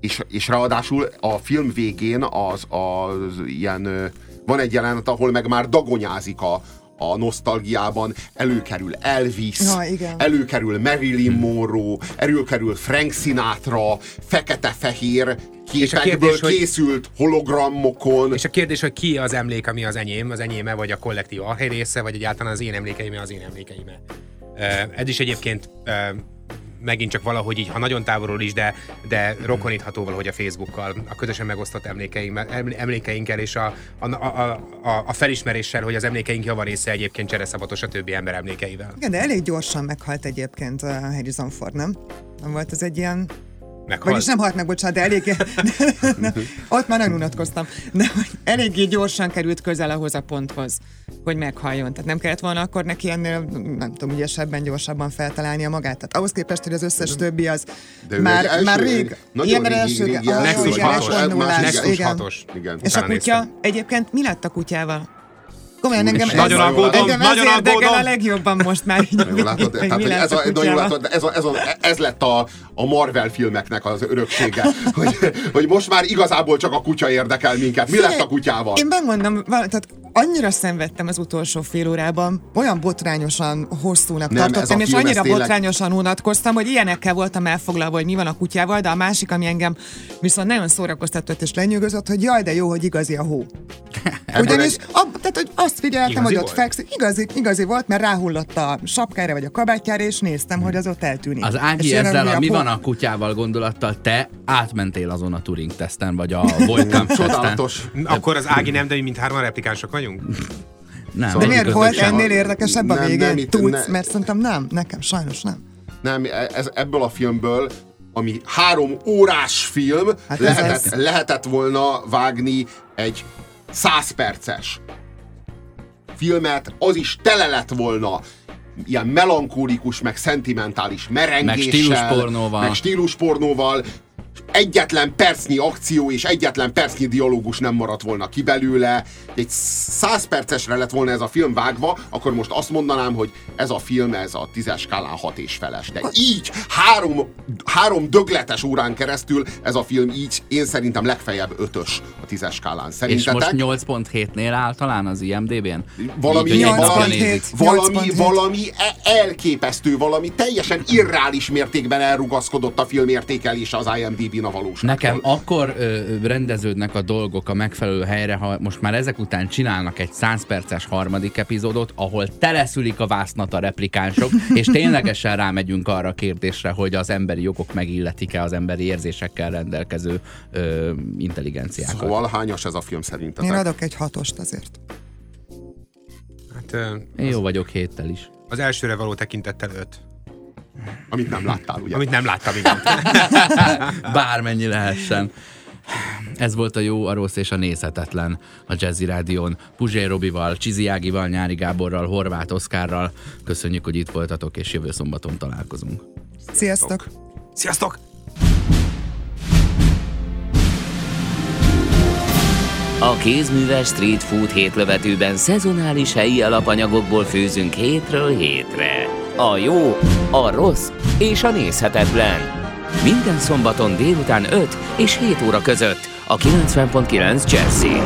és, és ráadásul a film végén az, az ilyen van egy jelenet, ahol meg már dagonyázik a, a nosztalgiában előkerül Elvis, ja, igen. előkerül Marilyn Monroe, előkerül Frank Sinatra, fekete-fehér képekből és a kérdés, készült hogy, hologramokon. És a kérdés, hogy ki az emlék, ami az enyém, az enyéme, vagy a kollektív arhely része, vagy egyáltalán az én emlékeime, az én emlékeime. Ez is egyébként megint csak valahogy így, ha nagyon távolról is, de, de rokonítható valahogy a Facebookkal, a közösen megosztott emlékeink, emlékeinkkel és a, a, a, a, a felismeréssel, hogy az emlékeink java része egyébként csereszabatos a többi ember emlékeivel. Igen, de elég gyorsan meghalt egyébként a Harrison Ford, nem? Nem volt ez egy ilyen Meghalt. Vagyis nem halt meg, bocsánat, de eléggé... ott már nem unatkoztam. De eléggé gyorsan került közel ahhoz a ponthoz, hogy meghalljon. Tehát nem kellett volna akkor neki ennél, nem tudom, ügyesebben, gyorsabban feltalálnia magát. Tehát ahhoz képest, hogy az összes többi az de már, első, már rég, ilyen első, rég, rég, Nexus 6-os. És a kutya, egyébként mi lett a kutyával? Komolyan engem nagyon aggódom, engem nagyon aggódom. a legjobban most már. Így, látod, tehát, hogy ez, a, a látod, ez, a, ez, a, ez lett a, a Marvel filmeknek az öröksége, hogy, hogy most már igazából csak a kutya érdekel minket. Mi lett a kutyával? Én megmondom, tehát annyira szenvedtem az utolsó fél órában, olyan botrányosan hosszúnak Nem, tartottam, és annyira tényleg... botrányosan unatkoztam, hogy ilyenekkel voltam elfoglalva, hogy mi van a kutyával, de a másik, ami engem viszont nagyon szórakoztatott és lenyűgözött, hogy jaj, de jó, hogy igazi a hó. Ugyanis egy... ab, tehát, hogy azt figyeltem, igazi hogy ott fekszik. Igazi, igazi volt, mert ráhullott a sapkára vagy a kabátjára, és néztem, hogy az ott eltűnik. Az Ági ezzel a, a mi van a kutyával gondolattal, te átmentél azon a Turing teszten, vagy a Volcamp teszten. Akkor az Ági nem, de mi mint hárman replikánsok vagyunk? Nem. Szóval De miért volt ennél érdekesebb a végén? Nem, Tudsz, nem. mert szerintem nem, nekem sajnos nem. Nem, ez, ebből a filmből ami három órás film, hát lehetett, ez... lehetett volna vágni egy száz perces filmet, az is tele lett volna ilyen melankólikus, meg szentimentális merengéssel, meg stíluspornóval, meg stíluspornóval egyetlen percnyi akció és egyetlen percnyi dialógus nem maradt volna ki belőle, egy száz percesre lett volna ez a film vágva, akkor most azt mondanám, hogy ez a film, ez a tízes skálán hat és feles. De így három, három dögletes órán keresztül ez a film így én szerintem legfeljebb ötös a tízes skálán. Szerintetek? És most 8.7-nél áll talán az IMDB-n? Valami, így, valami, valami, valami e- elképesztő, valami teljesen irreális mértékben elrugaszkodott a film értékelése az IMDb a valóság. Nekem akkor ö, rendeződnek a dolgok a megfelelő helyre, ha most már ezek után csinálnak egy 100 perces harmadik epizódot, ahol teleszülik a vásznat a replikánsok, és ténylegesen rámegyünk arra a kérdésre, hogy az emberi jogok megilletik-e az emberi érzésekkel rendelkező ö, intelligenciákat. Szóval hányas ez a film szerintetek? Én adok egy hatost azért. Hát, Én jó vagyok héttel is. Az elsőre való tekintettel öt. Amit nem láttál, ugye? Amit nem láttam, igen. Bármennyi lehessen. Ez volt a jó, a rossz és a nézhetetlen a Jazzy Rádión. Puzsé Robival, Csizi Ágival, Nyári Gáborral, Horváth Oszkárral. Köszönjük, hogy itt voltatok, és jövő szombaton találkozunk. Sziasztok! Sziasztok! A kézműves street food hétlövetőben szezonális helyi alapanyagokból főzünk hétről hétre. A jó, a rossz és a nézhetetlen. Minden szombaton délután 5 és 7 óra között a 90.9 Jazzy.